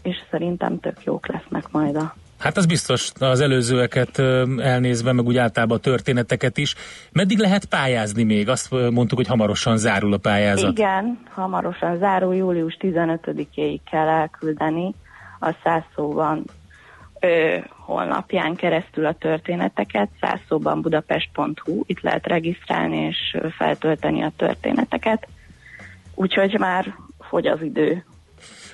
és szerintem tök jók lesznek majd a Hát az biztos, az előzőeket elnézve, meg úgy általában a történeteket is. Meddig lehet pályázni még? Azt mondtuk, hogy hamarosan zárul a pályázat. Igen, hamarosan zárul, július 15-éig kell elküldeni a száz szóban ö, honlapján keresztül a történeteket, száz szóban budapest.hu, itt lehet regisztrálni és feltölteni a történeteket, úgyhogy már fogy az idő.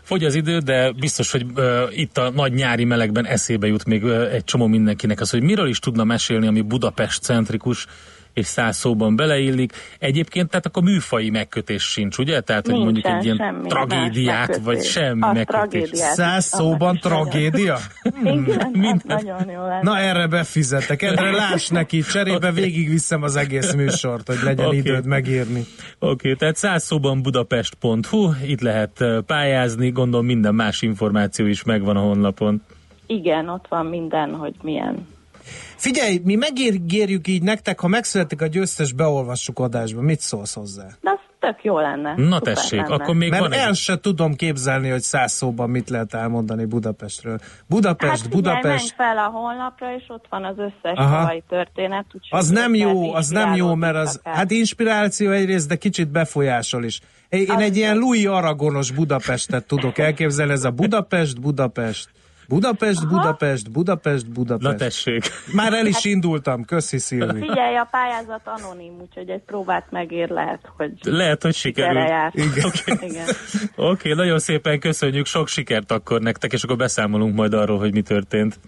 Fogy az idő, de biztos, hogy ö, itt a nagy nyári melegben eszébe jut még ö, egy csomó mindenkinek az, hogy miről is tudna mesélni, ami Budapest centrikus és száz szóban beleillik. Egyébként tehát akkor műfai megkötés sincs, ugye? Tehát, hogy mondjuk egy ilyen semmi tragédiát, vagy semmi A megkötés. Száz szóban tragédia? Igen, Minden. nagyon jó lenne. Na erre befizetek, erre láss neki, cserébe végigviszem az egész műsort, hogy legyen Oké. időd megírni. Oké, okay, tehát száz szóban budapest.hu, itt lehet pályázni, gondolom minden más információ is megvan a honlapon. Igen, ott van minden, hogy milyen. Figyelj, mi megígérjük így nektek, ha megszületik a győztes, beolvassuk adásba. Mit szólsz hozzá? De az tök jó lenne. Na Szuper tessék, lenne. akkor még Mert van el egy... se tudom képzelni, hogy száz szóban mit lehet elmondani Budapestről. Budapest, Hát figyelj, menj Budapest. fel a honlapra, és ott van az összes Aha. történet. Úgyhogy Az nem jó, az nem jó, mert az, el. hát inspiráció egyrészt, de kicsit befolyásol is. Én Az egy ilyen. Louis Aragonos Budapestet tudok elképzelni, ez a Budapest, Budapest. Budapest, Budapest, Budapest, Na Budapest. tessék. Már el is indultam, köszi Szilvi. Figyelj, a pályázat anonim, úgyhogy egy próbát megér lehet, hogy Lehet, hogy sikerül. Igen. Okay. Oké, okay, nagyon szépen köszönjük, sok sikert akkor nektek, és akkor beszámolunk majd arról, hogy mi történt.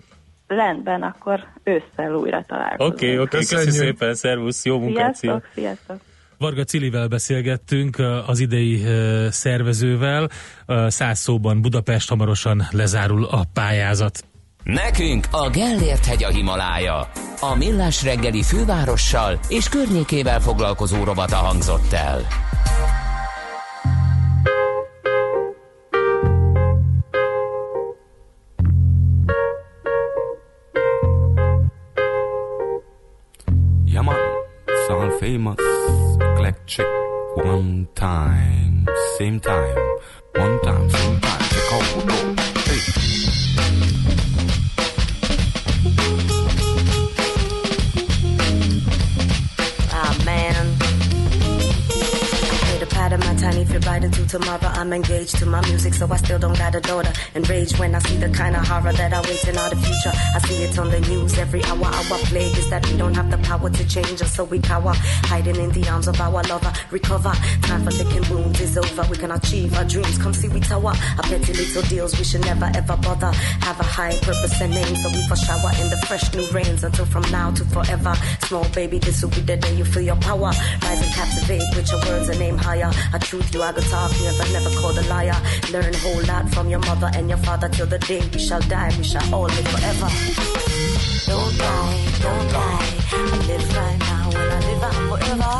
Rendben, akkor ősszel újra találkozunk. Oké, okay, oké, okay, köszönjük Köszönjük. szépen, szervusz, jó munkát, szia. Sziasztok, sziasztok. Varga Cilivel beszélgettünk az idei szervezővel. Száz szóban Budapest hamarosan lezárul a pályázat. Nekünk a Gellért hegy a Himalája. A Millás reggeli fővárossal és környékével foglalkozó rovata hangzott el. Yeah, man. Sound famous, eclectic. One time, same time. One time, same time. Check out the door. Hey. Tiny fit right into tomorrow. I'm engaged to my music, so I still don't got a daughter. Enraged when I see the kind of horror that awaits in all the future. I see it on the news every hour. Our plague is that we don't have the power to change us, so we cower, hiding in the arms of our lover. Recover, time for licking wounds is over. We can achieve our dreams. Come see we tower. Our petty little deals we should never ever bother. Have a high purpose and name, so we for shower in the fresh new rains until from now to forever. Small baby, this will be the day you feel your power. Rise and captivate with your words and aim higher. A truth You are good talk, never, never called a liar. Learn a whole lot from your mother and your father till the day we shall die. We shall all live forever. Don't die, don't die. I live right now and I live on forever.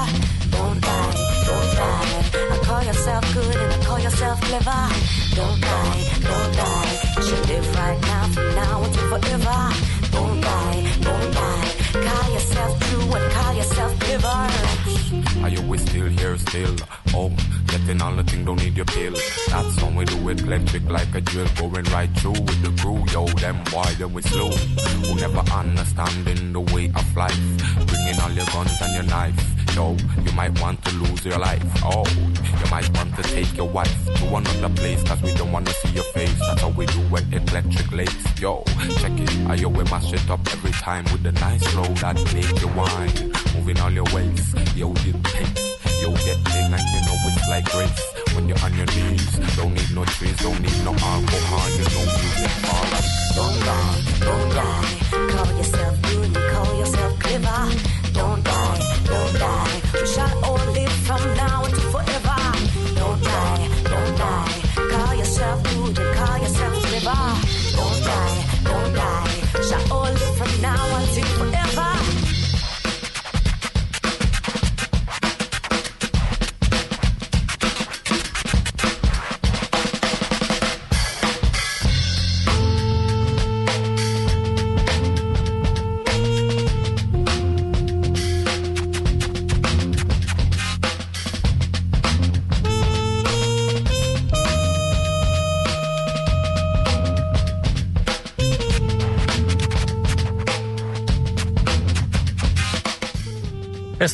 Don't die, don't die. I call yourself good and I call yourself clever. Don't die, don't die. You should live right now from now until forever. Don't die, don't die. Call yourself true and call you we still here still? Oh, getting on the thing, don't need your pill. That's how we do it, electric like a drill, going right through with the crew. Yo, them boy, them we slow. Who never understanding the way of life. Bringing all your guns and your knife. Yo, you might want to lose your life. Oh, you might want to take your wife to another place, cause we don't wanna see your face. That's how we do it, electric lace. Yo, check it. I we mash it up every time with the nice flow that make you wine. Moving all your ways. Yo, the pace. Yo, get thing and you know it's like grace. When you're on your knees, don't need no trees, don't need no alcohol, you know music all up. Don't die, don't die. Call yourself good call yourself clever. Don't die, don't die. We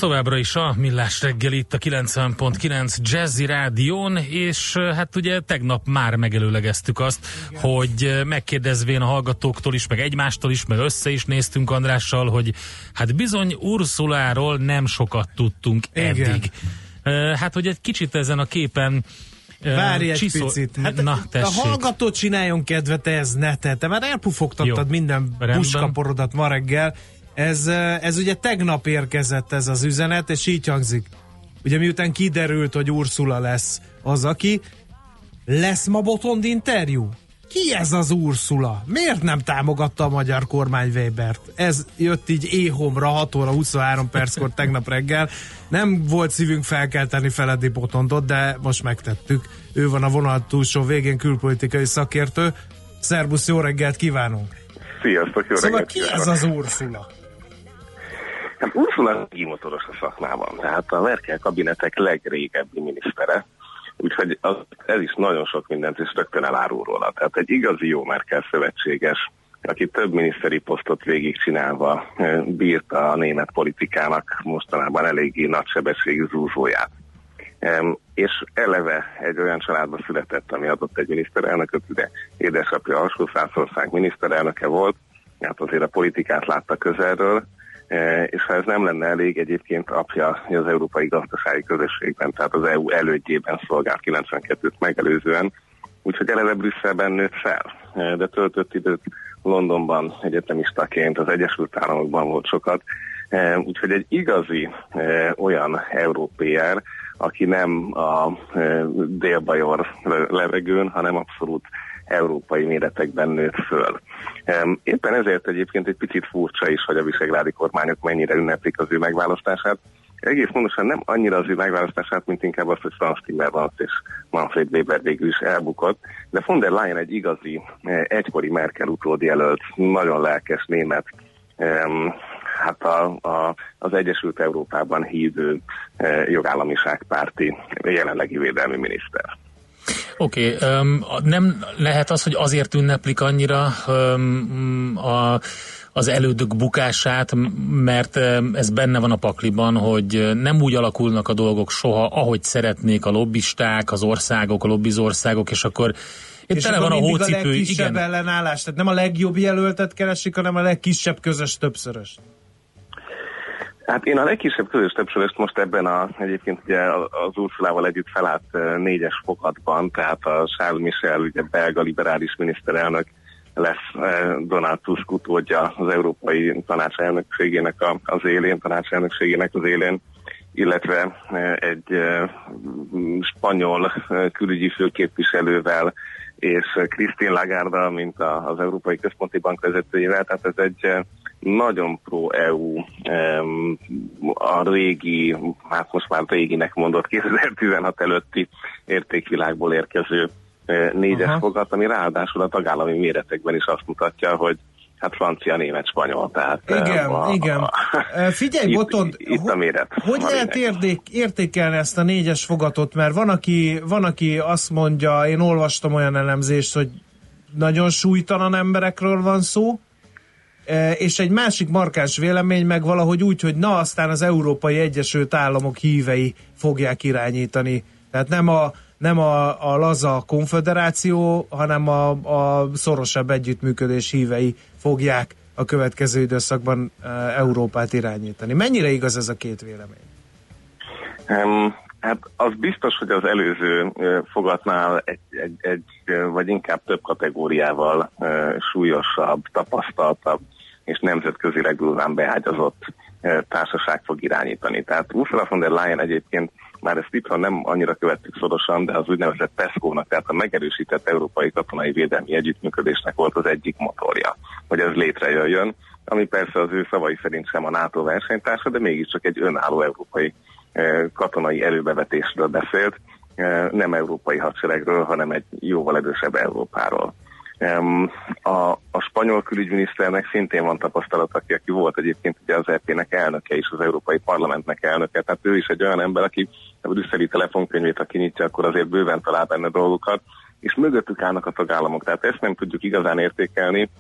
továbbra is a Millás reggel itt a 90.9 Jazzy Rádión, és hát ugye tegnap már megelőlegeztük azt, hogy eh, megkérdezvén a hallgatóktól is, meg egymástól is, meg össze is néztünk Andrással, hogy hát bizony Ursuláról nem sokat tudtunk Igen. eddig. Eh, Hát, hogy egy kicsit ezen a képen Várj egy csiszol- picit. Hát Na, a hallgató csináljon kedvet ez ne te. Te már elpufogtattad Jó. minden Rendben. puskaporodat ma reggel. Ez, ez ugye tegnap érkezett ez az üzenet, és így hangzik. Ugye miután kiderült, hogy Ursula lesz az, aki lesz ma Botond interjú? Ki ez az Ursula? Miért nem támogatta a magyar kormány Webert? Ez jött így éhomra 6 óra 23 perckor tegnap reggel. Nem volt szívünk felkelteni Feledi Botondot, de most megtettük. Ő van a vonal túlsó végén külpolitikai szakértő. Szerbusz, jó reggelt kívánunk! Sziasztok, jó Szóval reggelt ki kívánok. ez az Ursula? Hát Ursula gimotoros a szakmában, tehát a Merkel kabinetek legrégebbi minisztere, úgyhogy az, ez is nagyon sok mindent is rögtön elárul róla. Tehát egy igazi jó Merkel szövetséges, aki több miniszteri posztot végigcsinálva bírta a német politikának mostanában eléggé nagysebességű zúzóját. És eleve egy olyan családba született, ami adott egy miniszterelnököt, ugye édesapja Alsószászország miniszterelnöke volt, hát azért a politikát látta közelről, és ha ez nem lenne elég, egyébként apja az Európai Gazdasági Közösségben, tehát az EU elődjében szolgált 92-t megelőzően, úgyhogy eleve Brüsszelben nőtt fel, e, de töltött időt Londonban egyetemistaként, az Egyesült Államokban volt sokat, E, úgyhogy egy igazi olyan európér, aki nem a délbajor le- levegőn, hanem abszolút európai méretekben nőtt föl. Éppen ezért egyébként egy picit furcsa is, hogy a visegrádi kormányok mennyire ünneplik az ő megválasztását. Egész pontosan nem annyira az ő megválasztását, mint inkább azt, hogy Franz Timmermans és Manfred Weber végül is elbukott, de von der Leyen egy igazi, eh, egykori Merkel utód jelölt, nagyon lelkes német, hát a, a, az Egyesült Európában hívő eh, jogállamiságpárti jelenlegi védelmi miniszter. Oké, okay, um, nem lehet az, hogy azért ünneplik annyira um, a, az elődök bukását, mert ez benne van a pakliban, hogy nem úgy alakulnak a dolgok soha, ahogy szeretnék a lobbisták, az országok, a lobbizországok, és akkor itt És tele van a hócipő, a legkisebb igen. ellenállás, tehát nem a legjobb jelöltet keresik, hanem a legkisebb közös többszörös. Hát én a legkisebb közös többszöröst most ebben a, egyébként ugye az Ursulával együtt felállt négyes fokatban, tehát a Charles Michel, ugye belga liberális miniszterelnök lesz Donald Tusk utódja az Európai Tanács elnökségének az élén, tanács elnökségének az élén, illetve egy spanyol külügyi főképviselővel és Christine Lagarde, mint az Európai Központi Bank vezetőjével, tehát ez egy nagyon pro-EU, a régi, hát most már réginek mondott 2016 előtti értékvilágból érkező eh, négyes Aha. fogat, ami ráadásul a tagállami méretekben is azt mutatja, hogy hát francia, német, spanyol, tehát eh, Igen, a, igen. A, Ö, Figyelj, itt, Botond, itt a méret. Hogy a lehet érdék, értékelni ezt a négyes fogatot? Mert van aki, van, aki azt mondja, én olvastam olyan elemzést, hogy nagyon súlytalan emberekről van szó, és egy másik markáns vélemény meg valahogy úgy, hogy na aztán az Európai Egyesült Államok hívei fogják irányítani. Tehát nem a, nem a, a laza konfederáció, hanem a, a szorosabb együttműködés hívei fogják a következő időszakban Európát irányítani. Mennyire igaz ez a két vélemény? Um, hát az biztos, hogy az előző fogatnál egy, egy, egy vagy inkább több kategóriával súlyosabb, tapasztaltabb és nemzetközileg durván beágyazott ö, társaság fog irányítani. Tehát Ursula von der Leyen egyébként már ezt itthon nem annyira követtük szorosan, de az úgynevezett PESCO-nak, tehát a megerősített Európai Katonai Védelmi Együttműködésnek volt az egyik motorja, hogy ez létrejöjjön, ami persze az ő szavai szerint sem a NATO versenytársa, de mégiscsak egy önálló európai eh, katonai erőbevetésről beszélt, eh, nem európai hadseregről, hanem egy jóval erősebb Európáról. A, a spanyol külügyminiszternek szintén van tapasztalat, aki, aki volt egyébként ugye az EP-nek elnöke és az Európai Parlamentnek elnöke, tehát ő is egy olyan ember, aki a brüsszeli telefonkönyvét, ha kinyitja, akkor azért bőven talál benne dolgokat, és mögöttük állnak a tagállamok, tehát ezt nem tudjuk igazán értékelni,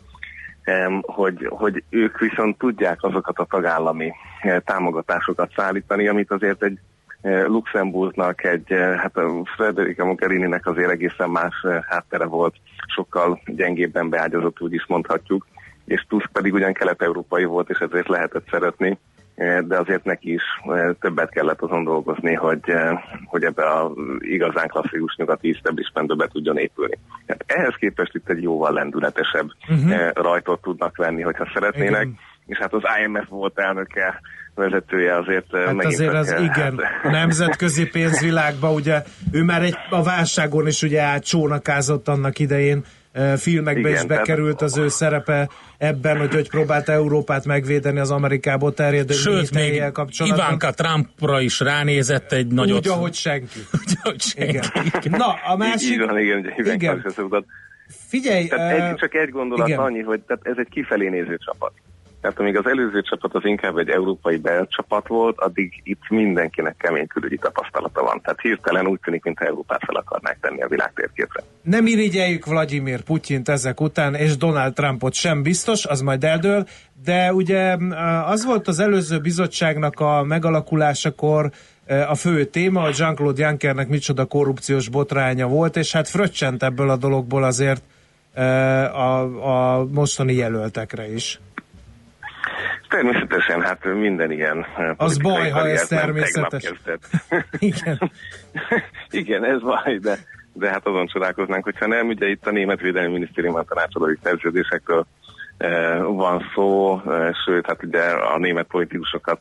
hogy, hogy ők viszont tudják azokat a tagállami eh, támogatásokat szállítani, amit azért egy Luxemburgnak, egy, eh, hát a Federica Mogherininek azért egészen más eh, háttere volt, sokkal gyengébben beágyazott, úgy is mondhatjuk, és Tusk pedig ugyan kelet-európai volt, és ezért lehetett szeretni, eh, de azért neki is eh, többet kellett azon dolgozni, hogy, eh, hogy ebbe a igazán klasszikus nyugati establishmentbe be tudjon épülni. Hát ehhez képest itt egy jóval lendületesebb uh-huh. rajtot tudnak venni, hogyha szeretnének, Igen. és hát az IMF volt elnöke, vezetője azért eh, Hát megint azért az eh, igen, hát- nemzetközi pénzvilágban ugye ő már egy, a válságon is ugye átcsónakázott annak idején, e, filmekbe Igen, is tehát- bekerült az ő szerepe ebben, hogy hogy próbálta Európát megvédeni az Amerikából terjedő Sőt, még kapcsolatban. Ivánka Trumpra is ránézett egy nagyot. Úgy, ahogy senki. Úgy, ahogy senki. Igen. Na, a másik... igen, Igen. igen. igen. Figyelj, Tehát eh, egy, csak egy gondolat igen. annyi, hogy tehát ez egy kifelé néző csapat. Tehát amíg az előző csapat az inkább egy európai belcsapat volt, addig itt mindenkinek kemény külügyi tapasztalata van. Tehát hirtelen úgy tűnik, mintha Európát fel akarnák tenni a világ térképre. Nem irigyeljük Vladimir Putyint ezek után, és Donald Trumpot sem biztos, az majd eldől, de ugye m, az volt az előző bizottságnak a megalakulásakor e, a fő téma, hogy Jean-Claude Junckernek micsoda korrupciós botránya volt, és hát fröccsent ebből a dologból azért e, a, a mostani jelöltekre is. Természetesen, hát minden ilyen eh, Az baj, ha ez természetes. Igen. Igen, ez baj, de, de hát azon csodálkoznánk, hogyha nem, ugye itt a Német Védelmi Minisztériumban tanácsadói szerződésekről eh, van szó, eh, sőt, hát ugye a német politikusokat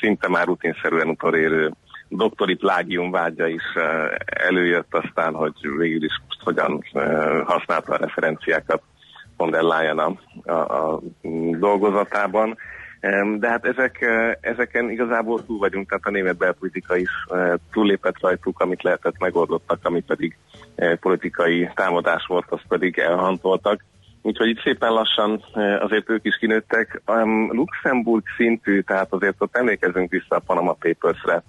szinte már rutinszerűen utolérő doktori plágium vágya is előjött aztán, hogy végül is hogyan használta a referenciákat von der Leyen a, a, a dolgozatában. De hát ezek, eh, ezeken igazából túl vagyunk, tehát a német belpolitika is eh, túllépett rajtuk, amit lehetett megoldottak, ami pedig eh, politikai támadás volt, azt pedig elhantoltak. Úgyhogy itt szépen lassan azért ők is kinőttek. Luxemburg szintű, tehát azért ott emlékezünk vissza a Panama Papers-re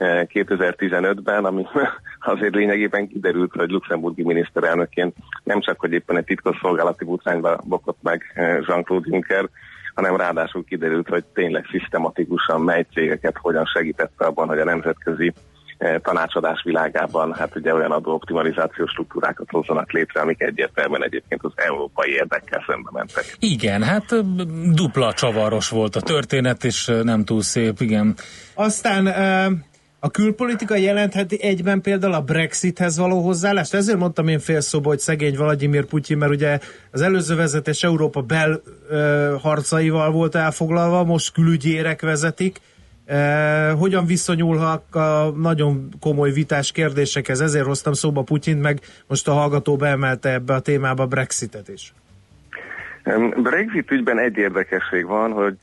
2015-ben, ami azért lényegében kiderült, hogy luxemburgi miniszterelnökként nem csak, hogy éppen egy titkosszolgálati butrányba bokott meg eh, Jean-Claude Juncker, hanem ráadásul kiderült, hogy tényleg szisztematikusan mely cégeket hogyan segítette abban, hogy a nemzetközi eh, tanácsadás világában hát ugye olyan adóoptimalizációs struktúrákat hozzanak létre, amik egyértelműen egyébként az európai érdekkel szembe mentek. Igen, hát ö, dupla csavaros volt a történet, és nem túl szép, igen. Aztán ö, a külpolitika jelentheti egyben például a Brexithez való hozzáállást. Ezért mondtam én félszóba, hogy szegény Vladimir Putyin, mert ugye az előző vezetés Európa bel ö, harcaival volt elfoglalva, most külügyérek vezetik. E, hogyan viszonyulnak a nagyon komoly vitás kérdésekhez? Ezért hoztam szóba Putyint, meg most a hallgató beemelte ebbe a témába Brexitet is. Brexit ügyben egy érdekesség van, hogy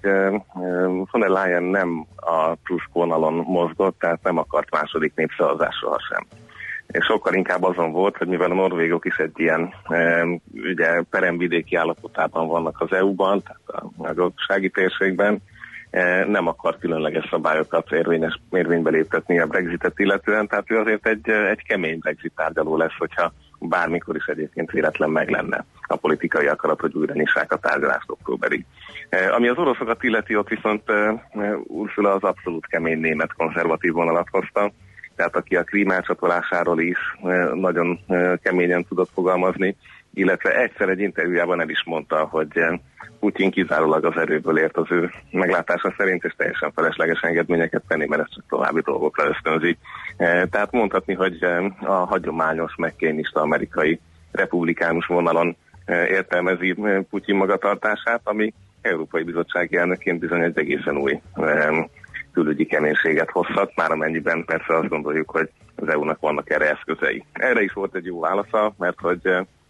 von der Leyen nem a vonalon mozgott, tehát nem akart második népszavazás sohasem. És sokkal inkább azon volt, hogy mivel a norvégok is egy ilyen ugye peremvidéki állapotában vannak az EU-ban, tehát a gazdasági térségben, nem akar különleges szabályokat érvényes, érvénybe léptetni a Brexitet illetően, tehát ő azért egy, egy kemény Brexit tárgyaló lesz, hogyha bármikor is egyébként véletlen meg lenne a politikai akarat, hogy újra nyissák a tárgyalást októberig. Ami az oroszokat illeti, ott viszont Ursula az abszolút kemény német konzervatív vonalat hozta, tehát aki a krím elcsatolásáról is nagyon keményen tudott fogalmazni, illetve egyszer egy interjújában el is mondta, hogy Putyin kizárólag az erőből ért az ő meglátása szerint, és teljesen felesleges engedményeket tenni, mert ez csak további dolgokra ösztönzi. Tehát mondhatni, hogy a hagyományos megkényista amerikai republikánus vonalon értelmezi Putyin magatartását, ami Európai Bizottsági elnökként bizony egy egészen új külügyi keménységet hozhat, már amennyiben persze azt gondoljuk, hogy az EU-nak vannak erre eszközei. Erre is volt egy jó válasza, mert hogy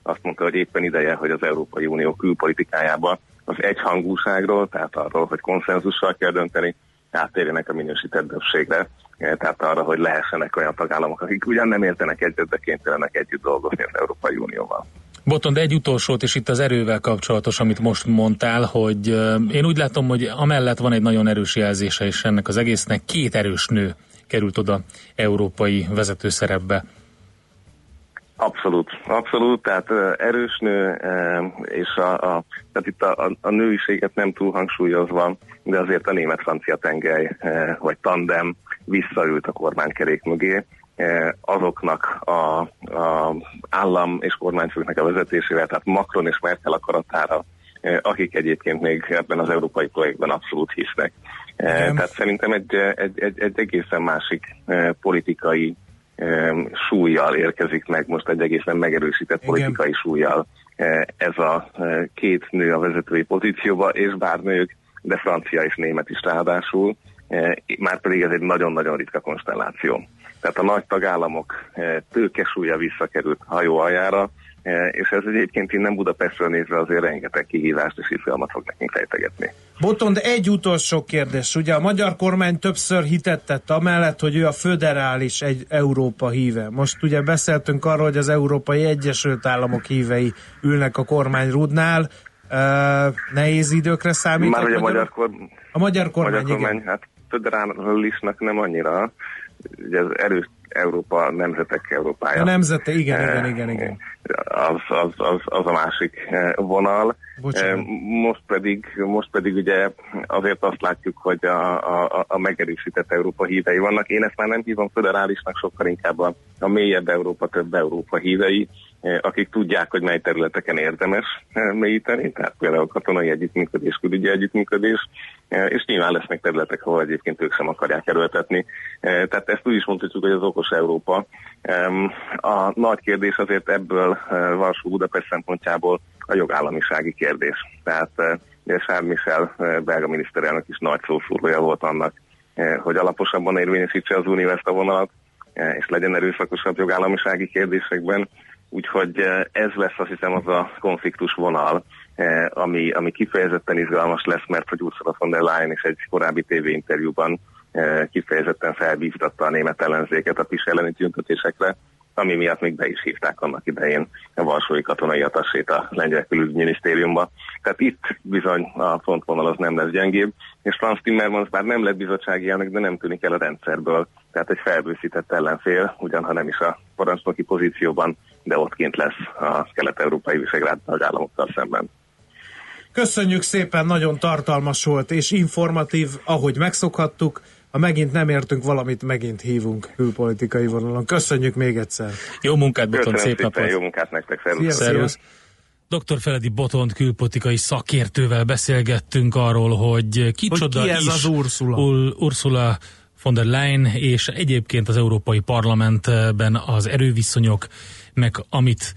azt mondta, hogy éppen ideje, hogy az Európai Unió külpolitikájába az egyhangúságról, tehát arról, hogy konszenzussal kell dönteni, áttérjenek a minősített többségre, tehát arra, hogy lehessenek olyan tagállamok, akik ugyan nem értenek egyet, de kénytelenek együtt dolgozni az Európai Unióval. Boton, de egy utolsót, és itt az erővel kapcsolatos, amit most mondtál, hogy én úgy látom, hogy amellett van egy nagyon erős jelzése is ennek az egésznek, két erős nő került oda európai vezetőszerepbe. Abszolút, abszolút, tehát erős nő, és a, a, tehát itt a, a, a nőiséget nem túl hangsúlyozva, de azért a német-francia tengely, vagy tandem visszaült a kormánykerék mögé, azoknak a, a állam és kormányfőknek a vezetésével, tehát Macron és Merkel akaratára, akik egyébként még ebben az európai projektben abszolút hisznek. Igen. Tehát szerintem egy, egy, egy, egy egészen másik politikai súlyjal érkezik meg, most egy egészen megerősített Igen. politikai súlyjal ez a két nő a vezetői pozícióba, és bár nők, de francia és német is ráadásul, már pedig ez egy nagyon-nagyon ritka konstelláció. Tehát a nagy tagállamok tőkesúlya visszakerült hajó aljára, és ez egyébként innen Budapestről nézve azért rengeteg kihívást és izgalmat fog nekünk fejtegetni. Botond, egy utolsó kérdés. Ugye a magyar kormány többször hitetett amellett, hogy ő a föderális egy Európa híve. Most ugye beszéltünk arról, hogy az Európai Egyesült Államok hívei ülnek a kormány rudnál. Uh, nehéz időkre számít. Már hogy a magyar, kormány, a magyar kormány, magyar kormány igen. hát föderálisnak nem annyira, ugye az erős Európa nemzetek Európája. A nemzete, igen, igen, igen, igen. Az, az, az, az a másik vonal. Bocsánat. Most pedig, most pedig ugye azért azt látjuk, hogy a, a, a megerősített Európa hívei vannak. Én ezt már nem hívom föderálisnak, sokkal inkább a, a mélyebb Európa, több Európa hívei, akik tudják, hogy mely területeken érdemes mélyíteni, tehát például katonai együttműködés, külügyi együttműködés, és nyilván lesznek területek, ahol egyébként ők sem akarják erőltetni. Tehát ezt úgy is mondhatjuk, hogy az okos Európa. A nagy kérdés azért ebből Varsó Budapest szempontjából a jogállamisági kérdés. Tehát Charles Michel belga miniszterelnök is nagy szószúrója volt annak, hogy alaposabban érvényesítse az unió ezt a vonalat, és legyen erőszakosabb jogállamisági kérdésekben. Úgyhogy ez lesz azt hiszem az a konfliktus vonal, ami, ami kifejezetten izgalmas lesz, mert hogy Ursula von der Leyen is egy korábbi tévéinterjúban kifejezetten felbíztatta a német ellenzéket a PIS elleni tüntetésekre, ami miatt még be is hívták annak idején a Varsói katonai atassét a lengyel külügyminisztériumba. Tehát itt bizony a frontvonal az nem lesz gyengébb, és Franz Timmermans bár nem lett bizottsági elnök, de nem tűnik el a rendszerből. Tehát egy felbőszített ellenfél, ugyanha nem is a parancsnoki pozícióban, de ottként lesz a kelet-európai visegrád tagállamokkal szemben. Köszönjük szépen, nagyon tartalmas volt és informatív, ahogy megszokhattuk. Ha megint nem értünk valamit, megint hívunk külpolitikai vonalon. Köszönjük még egyszer. Jó munkát, Boton, Köszönöm szép napot! jó munkát nektek, Szia, szervusz! szia. Szervusz. Dr. Feledi Botont külpolitikai szakértővel beszélgettünk arról, hogy kicsoda Hogy ki ez is az Ursula? Ul- Ursula von der Leyen, és egyébként az Európai Parlamentben az erőviszonyok, meg amit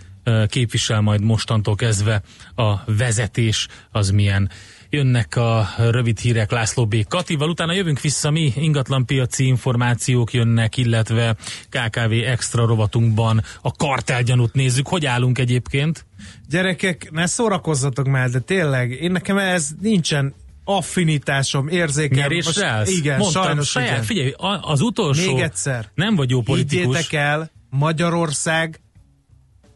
képvisel majd mostantól kezdve a vezetés, az milyen. Jönnek a rövid hírek László B. Katival, utána jövünk vissza mi, ingatlanpiaci információk jönnek, illetve KKV extra rovatunkban a kartelgyanút nézzük. Hogy állunk egyébként? Gyerekek, ne szórakozzatok már, de tényleg, én nekem ez nincsen affinitásom, érzékem. Nyerésre állsz? igen, Mondtam, sajnos saját, igen. figyelj, az utolsó... Még egyszer. Nem vagy jó politikus. Higgyétek el, Magyarország,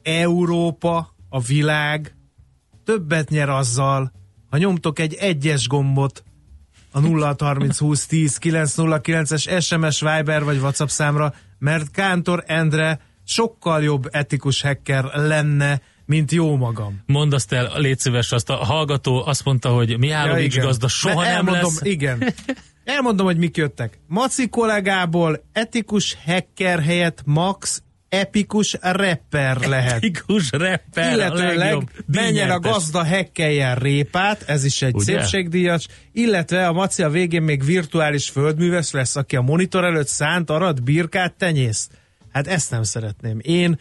Európa, a világ többet nyer azzal, ha nyomtok egy egyes gombot a 0630 20 10 909-es SMS Viber vagy WhatsApp számra, mert Kántor Endre sokkal jobb etikus hacker lenne, mint jó magam. Mondd azt el, légy szíves, azt a hallgató azt mondta, hogy Mihálovics igen. gazda soha Mert nem elmondom, lesz. Igen. Elmondom, hogy mik jöttek. Maci kollégából etikus hacker helyett Max epikus rapper lehet. Epikus rapper, a Illetőleg legjobb menjen a gazda hekkeljen répát, ez is egy Ugye? szépségdíjas, illetve a Maci a végén még virtuális földműves lesz, aki a monitor előtt szánt arat, birkát, tenyész. Hát ezt nem szeretném. Én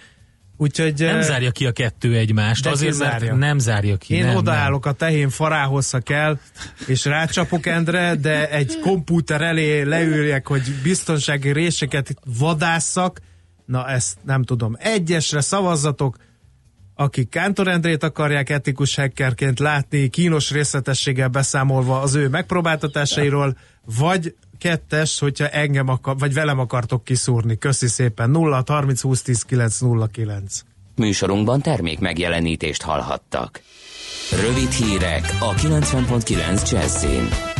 úgyhogy... Nem eh, zárja ki a kettő egymást, azért mert zárja? nem zárja ki. Én nem, odaállok a tehén farához, ha kell, és rácsapok Endre, de egy kompúter elé leüljek, hogy biztonsági réseket vadásszak, na ezt nem tudom. Egyesre szavazzatok, akik Kántor Endrét akarják etikus hackerként látni, kínos részletességgel beszámolva az ő megpróbáltatásairól, vagy kettes, hogyha engem akar, vagy velem akartok kiszúrni. Köszi szépen. 0 30 20 10 9 09. Műsorunkban termék megjelenítést hallhattak. Rövid hírek a 90.9 Jazzin.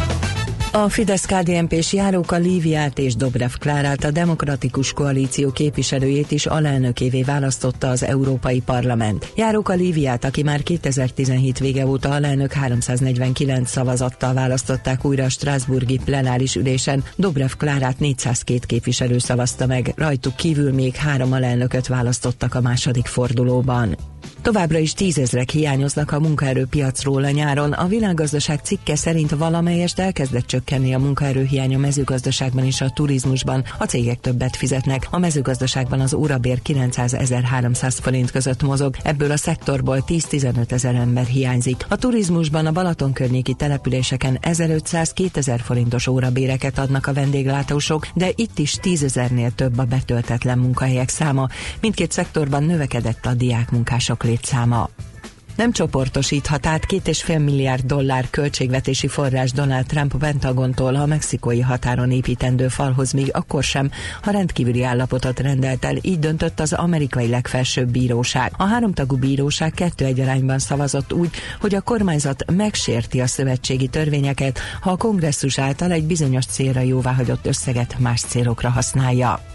A fidesz kdnp s járóka Líviát és Dobrev Klárát a Demokratikus Koalíció képviselőjét is alelnökévé választotta az Európai Parlament. Járóka Líviát, aki már 2017 vége óta alelnök 349 szavazattal választották újra a Strasburgi plenáris ülésen, Dobrev Klárát 402 képviselő szavazta meg, rajtuk kívül még három alelnököt választottak a második fordulóban. Továbbra is tízezrek hiányoznak a munkaerőpiacról a nyáron. A világgazdaság cikke szerint valamelyest elkezdett csökkenni a munkaerőhiány a mezőgazdaságban és a turizmusban. A cégek többet fizetnek. A mezőgazdaságban az órabér 900-1300 forint között mozog. Ebből a szektorból 10-15 ezer ember hiányzik. A turizmusban a Balaton környéki településeken 1500-2000 forintos órabéreket adnak a vendéglátósok, de itt is 10 ezernél több a betöltetlen munkahelyek száma. Mindkét szektorban növekedett a diákmunkások létszáma. Nem csoportosíthat át két és fél milliárd dollár költségvetési forrás Donald Trump Pentagontól a mexikói határon építendő falhoz még akkor sem, ha rendkívüli állapotot rendelt el, így döntött az amerikai legfelsőbb bíróság. A háromtagú bíróság kettő egy arányban szavazott úgy, hogy a kormányzat megsérti a szövetségi törvényeket, ha a kongresszus által egy bizonyos célra jóváhagyott összeget más célokra használja.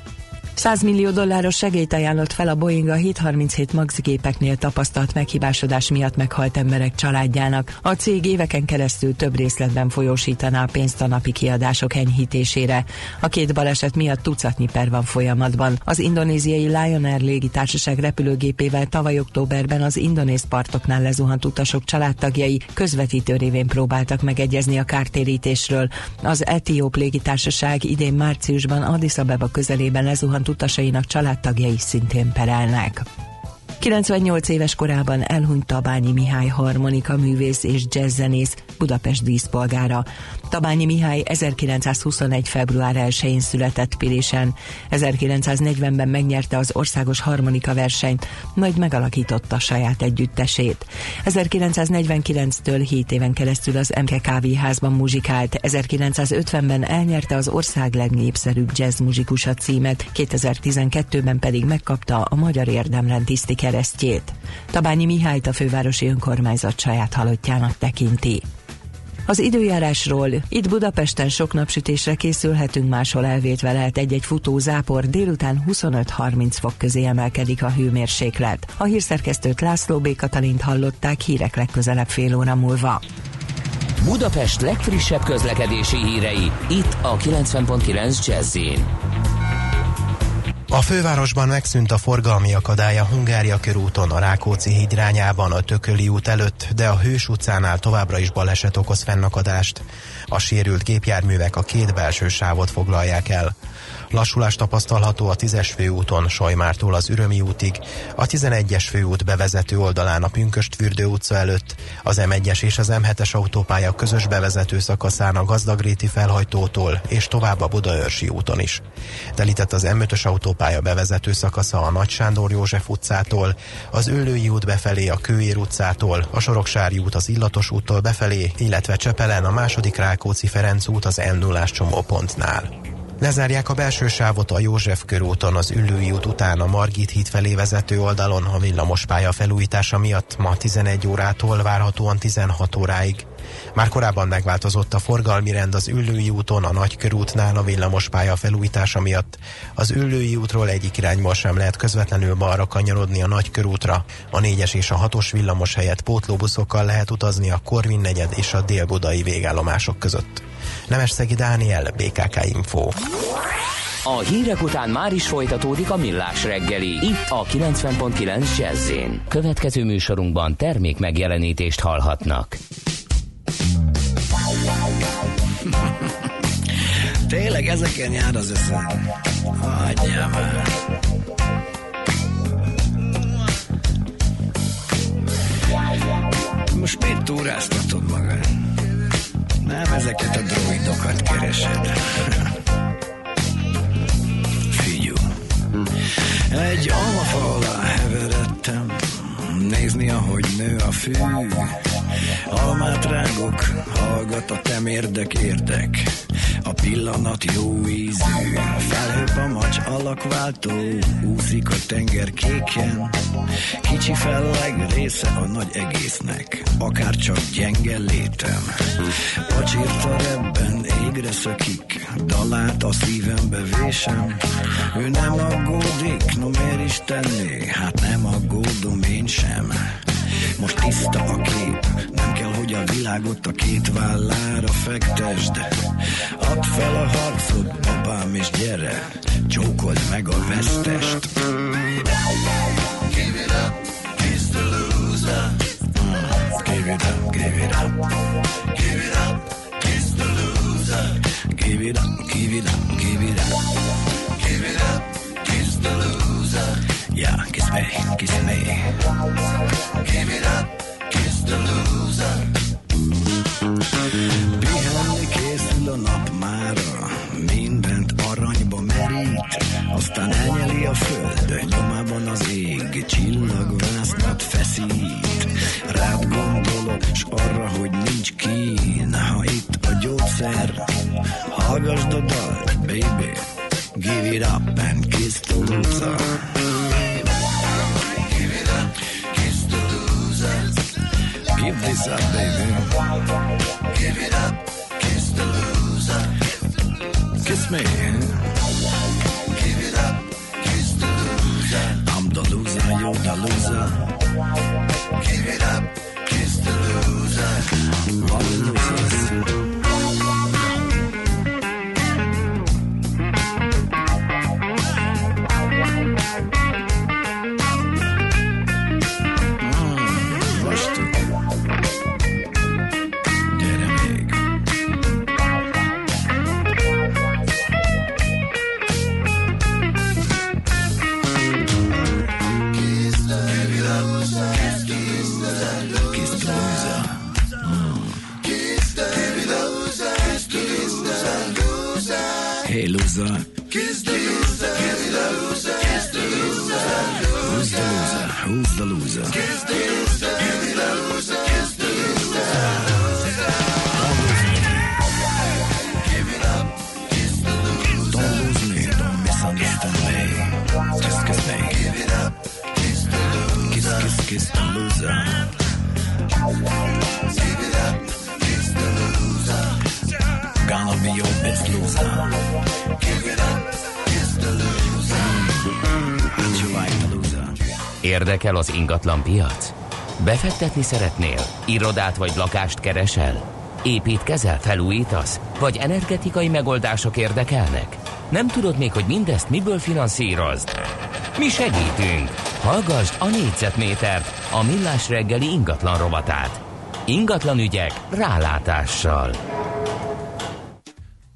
100 millió dolláros segélyt ajánlott fel a Boeing a 737 MAX gépeknél tapasztalt meghibásodás miatt meghalt emberek családjának. A cég éveken keresztül több részletben folyósítaná a pénzt a napi kiadások enyhítésére. A két baleset miatt tucatnyi per van folyamatban. Az indonéziai Lion Air légitársaság repülőgépével tavaly októberben az indonéz partoknál lezuhant utasok családtagjai közvetítő révén próbáltak megegyezni a kártérítésről. Az etióp légitársaság idén márciusban Addis Abeba közelében lezuhant utasainak családtagjai szintén perelnek. 98 éves korában elhunyt Tabányi Mihály harmonika művész és jazzzenész Budapest díszpolgára. Tabányi Mihály 1921. február 1-én született Pilésen. 1940-ben megnyerte az országos harmonika versenyt, majd megalakította saját együttesét. 1949-től 7 éven keresztül az MK kávéházban muzsikált. 1950-ben elnyerte az ország legnépszerűbb jazz muzsikusa címet, 2012-ben pedig megkapta a Magyar Érdemrend tiszti keresztjét. Tabányi Mihályt a fővárosi önkormányzat saját halottjának tekinti. Az időjárásról. Itt Budapesten sok napsütésre készülhetünk, máshol elvétve lehet egy-egy futó zápor, délután 25-30 fok közé emelkedik a hőmérséklet. A hírszerkesztőt László B. Katalint hallották hírek legközelebb fél óra múlva. Budapest legfrissebb közlekedési hírei, itt a 90.9 jazz A fővárosban megszűnt a forgalmi akadály a Hungária körúton, a Rákóczi híd irányában, a Tököli út előtt, de a Hős utcánál továbbra is baleset okoz fennakadást. A sérült gépjárművek a két belső sávot foglalják el. Lassulás tapasztalható a 10-es főúton Sajmártól az Ürömi útig, a 11-es főút bevezető oldalán a Pünköstfürdő utca előtt, az M1-es és az M7-es autópálya közös bevezető szakaszán a Gazdagréti felhajtótól és tovább a Budaörsi úton is. Telített az M5-ös autópálya bevezető szakasza a Nagy Sándor József utcától, az Öllői út befelé a Kőér utcától, a Soroksári út az Illatos úttól befelé, illetve Csepelen a második Rákóczi Ferenc út az m 0 csomópontnál. Lezárják a belső sávot a József körúton az Üllői út után a Margit híd felé vezető oldalon a villamospálya felújítása miatt ma 11 órától várhatóan 16 óráig. Már korábban megváltozott a forgalmi rend az Üllői úton, a Nagykörútnál a villamospálya felújítása miatt. Az Üllői útról egyik irányból sem lehet közvetlenül balra kanyarodni a Nagykörútra. A 4-es és a 6-os villamos helyett pótlóbuszokkal lehet utazni a Korvin negyed és a délbudai végállomások között. Nemesszegi Dániel, BKK Info. A hírek után már is folytatódik a millás reggeli, itt a 90.9 jazz Következő műsorunkban termék megjelenítést hallhatnak. Tényleg ezeken jár az eszem. Hagyjál már. Most mit túráztatod magad? Nem ezeket a droidokat keresed. Figyú. Egy almafa alá heveredtem, nézni, ahogy nő a fű. Almát rágok, hallgat a temérdek érdek. A pillanat jó ízű, felhőbb a macs alakváltó, úszik a tenger kéken. Kicsi felleg része a nagy egésznek, akár csak gyenge létem. Pacsírta ebben égre szökik, dalát a szívembe vésem. Ő nem aggódik, no miért is tenné, hát nem aggódom én sem. Most tiszta a kép, a világot a két vállára fektesd. Add fel a harcod, babám, és gyere, csókold meg a vesztest. Give it up, kiss the loser. Mm, Give it up, give it up. Give it up, kiss the loser. Give it up, give it up, give it up. Give it up, kiss the loser. Yeah, kiss me, kiss me. Give it up, kiss the loser. It up and kiss the loser. Give it up, kiss the. Give this up, baby. Give it up, az ingatlan piac? Befektetni szeretnél? Irodát vagy lakást keresel? Építkezel, felújítasz? Vagy energetikai megoldások érdekelnek? Nem tudod még, hogy mindezt miből finanszírozd? Mi segítünk! Hallgassd a négyzetmétert, a millás reggeli ingatlan rovatát. Ingatlan ügyek rálátással.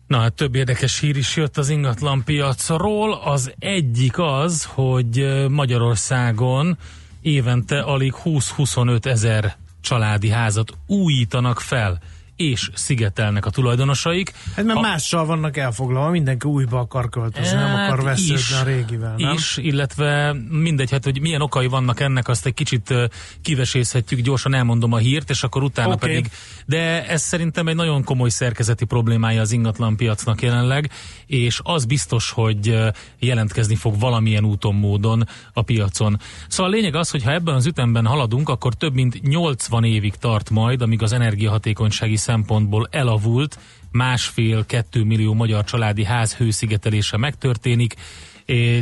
Na, hát több érdekes hír is jött az ingatlan piacról. Az egyik az, hogy Magyarországon évente alig 20-25 ezer családi házat újítanak fel és szigetelnek a tulajdonosaik. Hát mert A- mással vannak elfoglalva, mindenki újba akar költözni, nem Hát akar vesződni is, a régivel, nem? Is, illetve mindegy, hát hogy milyen okai vannak ennek, azt egy kicsit kivesészhetjük, gyorsan elmondom a hírt, és akkor utána Oké. pedig. De ez szerintem egy nagyon komoly szerkezeti problémája az ingatlan piacnak jelenleg, és az biztos, hogy jelentkezni fog valamilyen úton, módon a piacon. Szóval a lényeg az, hogy ha ebben az ütemben haladunk, akkor több mint 80 évig tart majd, amíg az energiahatékonysági szempontból elavult, másfél-kettő millió magyar családi ház hőszigetelése megtörténik.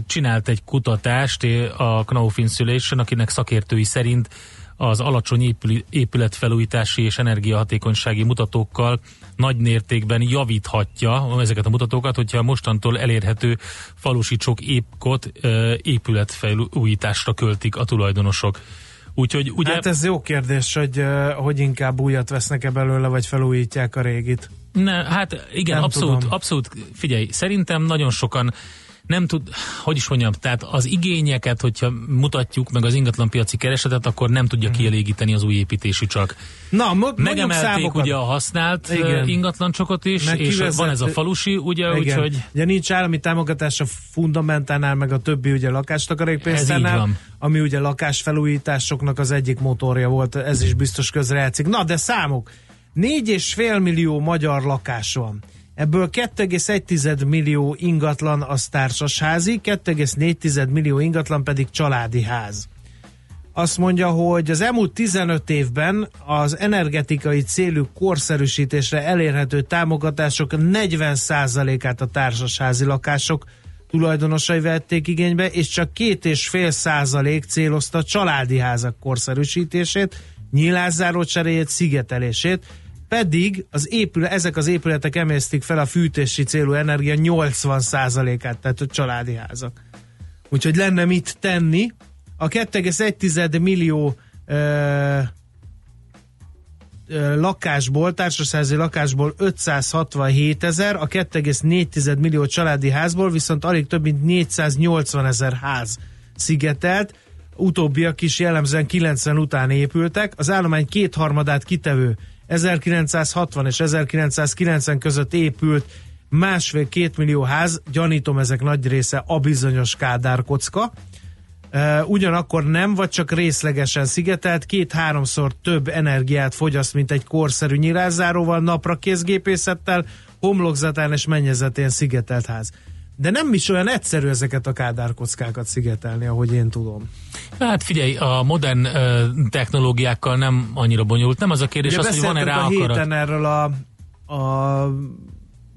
Csinált egy kutatást a Knauf Insulation, akinek szakértői szerint az alacsony épül- épületfelújítási és energiahatékonysági mutatókkal nagy mértékben javíthatja ezeket a mutatókat, hogyha mostantól elérhető falusi csok épkot épületfelújításra költik a tulajdonosok. Úgyhogy ugye... Hát ez jó kérdés, hogy, hogy inkább újat vesznek-e belőle, vagy felújítják a régit. Ne, hát igen, Nem abszolút, tudom. abszolút, figyelj, szerintem nagyon sokan nem tud, hogy is mondjam, tehát az igényeket, hogyha mutatjuk meg az ingatlanpiaci keresetet, akkor nem tudja Mhm. kielégíteni az új építésű csak. Na, mo- Megemelték számokat. ugye a használt Igen. Ingatlancsokot is, Meg és kivezet- van ez a falusi, ugye, úgyhogy Ugye nincs állami támogatás a fundamentálnál, meg a többi ugye lakástakarékpénztárnál, ami ugye lakásfelújításoknak az egyik motorja volt, ez is biztos közrejátszik. Na, de számok. 4,5 millió magyar lakás van. Ebből 2,1 millió ingatlan az társasházi, 2,4 millió ingatlan pedig családi ház. Azt mondja, hogy az elmúlt 15 évben az energetikai célú korszerűsítésre elérhető támogatások 40%-át a társasházi lakások tulajdonosai vették igénybe, és csak 2,5 százalék célozta a családi házak korszerűsítését, nyílászáró cseréjét, szigetelését, pedig az épül, ezek az épületek emésztik fel a fűtési célú energia 80%-át, tehát a családi házak. Úgyhogy lenne mit tenni. A 2,1 millió ö, ö, lakásból, társasházi lakásból 567 ezer, a 2,4 millió családi házból viszont alig több mint 480 ezer ház szigetelt, utóbbiak is jellemzően 90 után épültek, az állomány kétharmadát kitevő 1960 és 1990 között épült másfél-két millió ház, gyanítom ezek nagy része a bizonyos Kádár kocka, Uh, ugyanakkor nem, vagy csak részlegesen szigetelt, két-háromszor több energiát fogyaszt, mint egy korszerű nyilázáróval, napra kézgépészettel, homlokzatán és mennyezetén szigetelt ház. De nem is olyan egyszerű ezeket a kádárkockákat szigetelni, ahogy én tudom. hát figyelj, a modern ö, technológiákkal nem annyira bonyolult. Nem az a kérdés, Ugye az, hogy van-e rá a akarat. héten erről a, a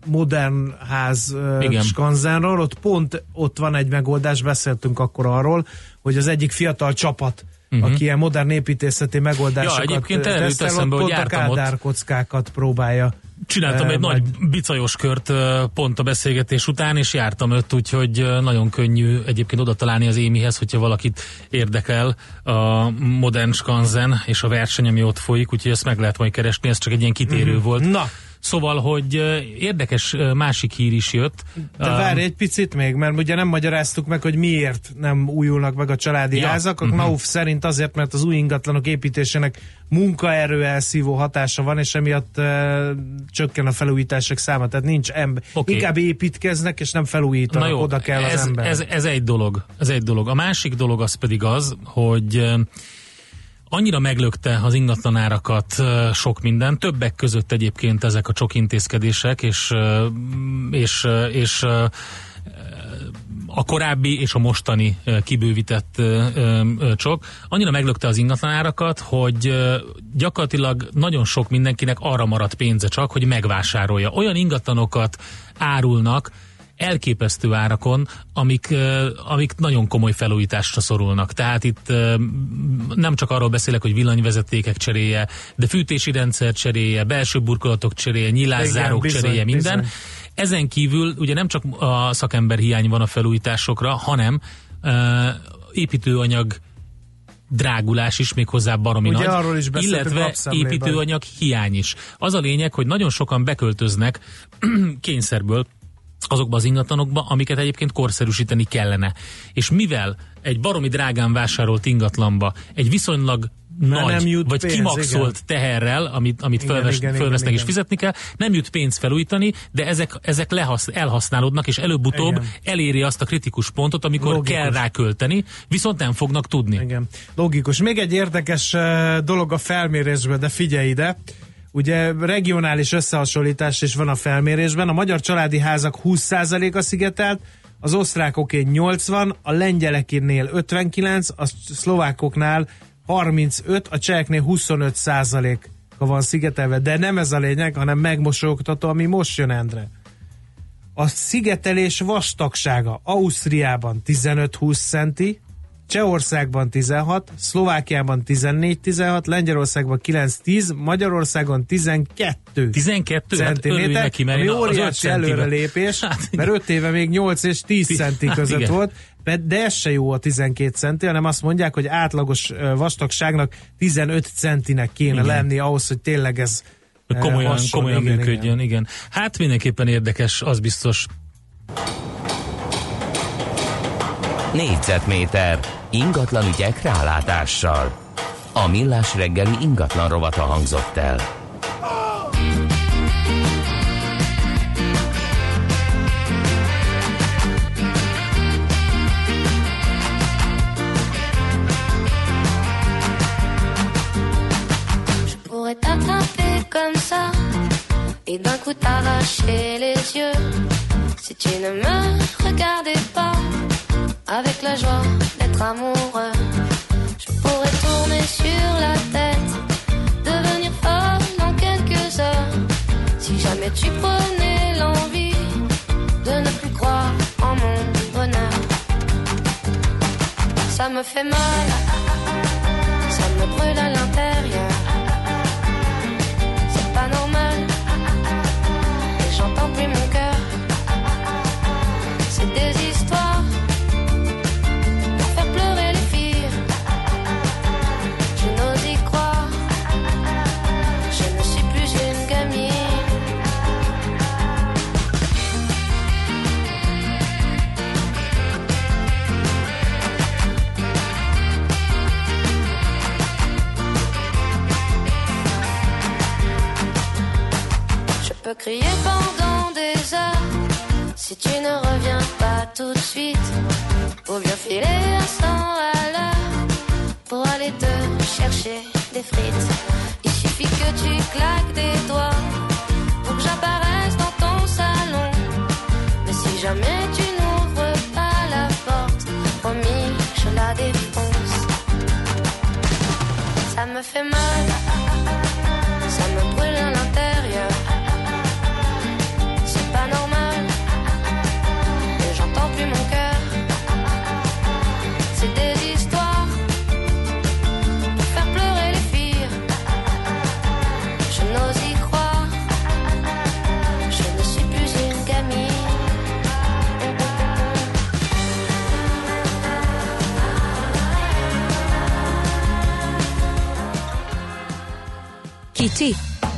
modern ház Igen. skanzenról, ott pont ott van egy megoldás, beszéltünk akkor arról, hogy az egyik fiatal csapat, uh-huh. aki ilyen modern építészeti megoldásokat Ja, egyébként tesztel, ott pont a ott. kádárkockákat próbálja. Csináltam eh, egy majd- nagy bicajos kört ö, pont a beszélgetés után, és jártam ott, úgyhogy ö, nagyon könnyű egyébként oda találni az Émihez, hogyha valakit érdekel a modern skanzen és a verseny, ami ott folyik, úgyhogy ezt meg lehet majd keresni, ez csak egy ilyen kitérő Mhm. volt. Na, Szóval, hogy érdekes másik hír is jött. de várj egy picit még, mert ugye nem magyaráztuk meg, hogy miért nem újulnak meg a családi Ja, házak. A mhm. KNAUF szerint azért, mert az új ingatlanok építésének munkaerő elszívó hatása van, és emiatt uh, csökken a felújítások száma. Tehát nincs ember. Oké. Inkább építkeznek, és nem felújítanak. Na jó, Oda kell ez, az ember. Ez, ez egy dolog. Ez egy dolog. A másik dolog az pedig az, hogy annyira meglökte az ingatlanárakat sok minden, többek között egyébként ezek a csok intézkedések, és, és, és a korábbi és a mostani kibővített csok annyira meglökte az ingatlanárakat, hogy gyakorlatilag nagyon sok mindenkinek arra maradt pénze csak, hogy megvásárolja. Olyan ingatlanokat árulnak, elképesztő árakon, amik, amik nagyon komoly felújításra szorulnak. Tehát itt nem csak arról beszélek, hogy villanyvezetékek cseréje, de fűtési rendszer cseréje, belső burkolatok cseréje, nyilászárók Igen, bizony, cseréje, minden. bizony. Ezen kívül ugye nem csak a szakember hiány van a felújításokra, hanem építőanyag drágulás is még hozzá baromi Ugye nagy, arról is illetve építőanyag hiány is. Az a lényeg, hogy nagyon sokan beköltöznek kényszerből azokba az ingatlanokba, amiket egyébként korszerűsíteni kellene. És mivel egy baromi drágán vásárolt ingatlanba egy viszonylag Már nagy, nem jut vagy pénz, kimaxolt igen. teherrel, amit, amit Igen, fölves, igen, fölvesznek igen, és igen. fizetni kell, nem jut pénz felújítani, de ezek, ezek lehasz, elhasználódnak, és előbb-utóbb Igen. eléri azt a kritikus pontot, amikor Logikus. kell rá költeni, viszont nem fognak tudni. Igen, logikus. Még egy érdekes eh, dolog a felmérésben, de figyelj ide. Ugye regionális összehasonlítás is van a felmérésben. A magyar családi házak 20%-a szigetelt, az osztrákoké 80, a lengyelekénél 59, a szlovákoknál 35, a cseheknél 25 százaléka van szigetelve. De nem ez a lényeg, hanem megmosolyogtató, ami most jön, Endre. A szigetelés vastagsága Ausztriában 15-20 centi, Csehországban 16, Szlovákiában 14-16, Lengyelországban 9-10, Magyarországon 12 12? Hát centiméter, neki, mert ami óriási előrelépés, Hát mert 5 éve még 8 és 10 Ti- centi hát között volt, de ez se jó a 12 centi, hanem azt mondják, hogy átlagos vastagságnak 15 centinek kéne Igen. lenni ahhoz, hogy tényleg ez komolyan, hasson. komolyan igen. működjön, igen. igen. Hát mindenképpen érdekes, az biztos. Négyzetméter ingatlan ügyek rálátással. A millás reggeli ingatlan rovata hangzott el. et d'un coup t'arracher les yeux si tu ne me regardais pas avec la joie d'être amoureux. Je pourrais tourner sur la tête, devenir folle en quelques heures si jamais tu prenais l'envie de ne plus croire en mon bonheur. Ça me fait mal, ça me brûle à l'intérieur. Peux crier pendant des heures si tu ne reviens pas tout de suite. Ou bien filer à 100 à l'heure pour aller te chercher des frites. Il suffit que tu claques des doigts pour que j'apparaisse dans ton salon. Mais si jamais tu n'ouvres pas la porte, promis, je la défonce. Ça me fait mal, Kicsi,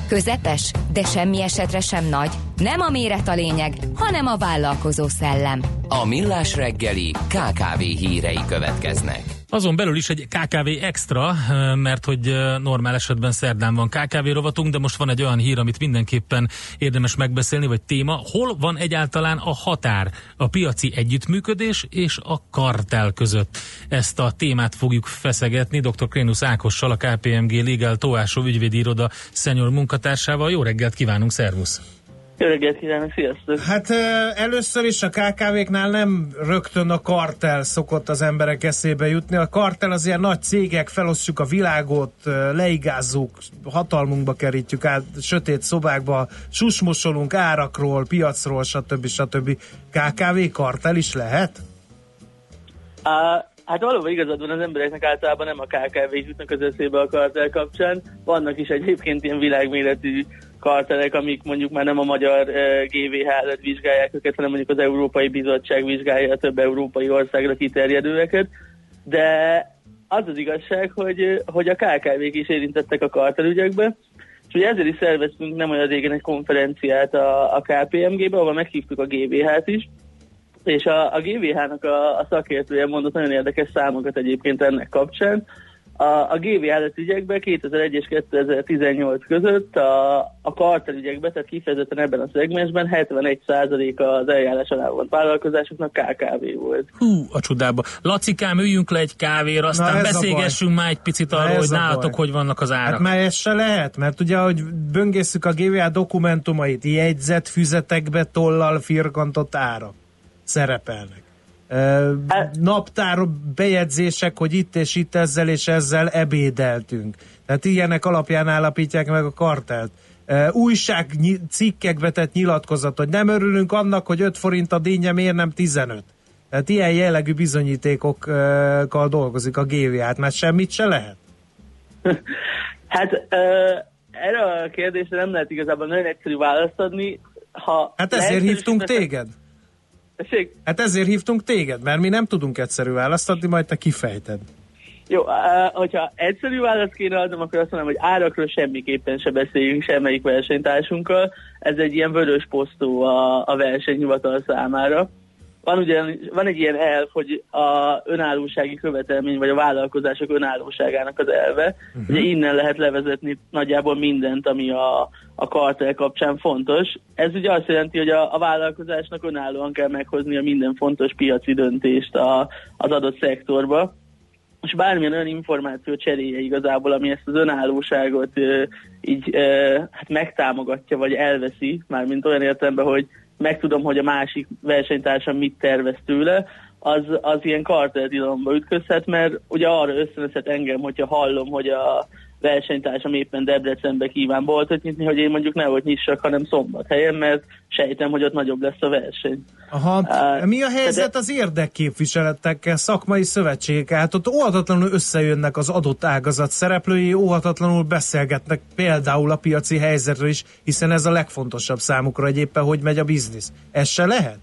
közepes, de semmi esetre sem nagy. Nem a méret a lényeg, hanem a vállalkozó szellem. A millás reggeli KKV hírei következnek. Azon belül is egy KKV extra, mert hogy normál esetben szerdán van KKV rovatunk, de most van egy olyan hír, amit mindenképpen érdemes megbeszélni, vagy téma. Hol van egyáltalán a határ a piaci együttműködés és a kartel között? Ezt a témát fogjuk feszegetni dr. Krénusz Ákossal, a KPMG Legal Tóásó ügyvédi iroda senior munkatársával. Jó reggelt kívánunk, szervusz! Jó reggelt kívánok, sziasztok! Hát először is a KKV-knál nem rögtön a kartel szokott az emberek eszébe jutni. A kartel az ilyen nagy cégek, felosztjuk a világot, leigázzuk, hatalmunkba kerítjük át, sötét szobákba, susmosolunk árakról, piacról, stb. stb. KKV kartel is lehet? Á, hát valóban igazad van, az embereknek általában nem a KKV jutnak az eszébe a kartel kapcsán. Vannak is egyébként ilyen világméretű kartelek, amik mondjuk már nem a magyar eh, GVH-et vizsgálják őket, hanem mondjuk az Európai Bizottság vizsgálja a több európai országra kiterjedőeket, de az az igazság, hogy, eh, hogy a KKV-k is érintettek a kartelügyekbe, és ugye ezért is szerveztünk nem olyan régen egy konferenciát a, a KPMG-be, ahol meghívtuk a GVH-t is, és a, a GVH-nak a, a szakértője mondott nagyon érdekes számokat egyébként ennek kapcsán. A, a GV állatügyekben 2001 és 2018 között a, a kartelügyekben, tehát kifejezetten ebben a szegmensben 71% az eljárás alá volt vállalkozásoknak KKV volt. Hú, a csodába. Lacikám, üljünk le egy kávéra, aztán beszélgessünk már egy picit Na, arról, ez hogy nálatok baj. hogy vannak az árak. Hát már ez se lehet, mert ugye, ahogy böngészük a GVA dokumentumait, jegyzett füzetekbe tollal firkantott árak szerepelnek. Naptár bejegyzések, hogy itt és itt ezzel és ezzel ebédeltünk. Tehát ilyenek alapján állapítják meg a kartelt. Újság cikkekbe tett nyilatkozat, hogy nem örülünk annak, hogy 5 forint a dinnye, miért nem 15. Tehát ilyen jellegű bizonyítékokkal dolgozik a GVA, hát már semmit se lehet. Hát erre a kérdésre nem lehet igazából nagyon egyszerű választ adni. Ha Hát ezért hívtunk téged. Tessék? Hát ezért hívtunk téged, mert mi nem tudunk egyszerű választ adni, majd te kifejted. Jó, hogyha egyszerű választ kéne adnom, akkor azt mondom, hogy árakról semmiképpen se beszéljünk semmelyik versenytársunkkal. Ez egy ilyen vörös posztó a, a versenyhivatal számára. Van, ugyan, van egy ilyen elv, hogy a önállósági követelmény, vagy a vállalkozások önállóságának az elve. Uh-huh. Ugye innen lehet levezetni nagyjából mindent, ami a, a kartel kapcsán fontos. Ez ugye azt jelenti, hogy a, a vállalkozásnak önállóan kell meghoznia minden fontos piaci döntést a, az adott szektorba és bármilyen olyan információ cseréje igazából, ami ezt az önállóságot ö, így ö, hát megtámogatja, vagy elveszi, mármint olyan értelemben, hogy megtudom, hogy a másik versenytársam mit tervez tőle, az, az ilyen karteltilalomba ütközhet, mert ugye arra ösztönözhet engem, hogyha hallom, hogy a versenytársam éppen Debrecenbe kíván boltot nyitni, hogy én mondjuk ne ott nyissak, hanem szombathelyen, mert sejtem, hogy ott nagyobb lesz a verseny. Aha. Á, Mi a de- helyzet az érdekképviseletekkel, szakmai szövetségekkel? Hát ott óhatatlanul összejönnek az adott ágazat szereplői, óhatatlanul beszélgetnek például a piaci helyzetről is, hiszen ez a legfontosabb számukra, hogy éppen hogy megy a biznisz. Ez se lehet?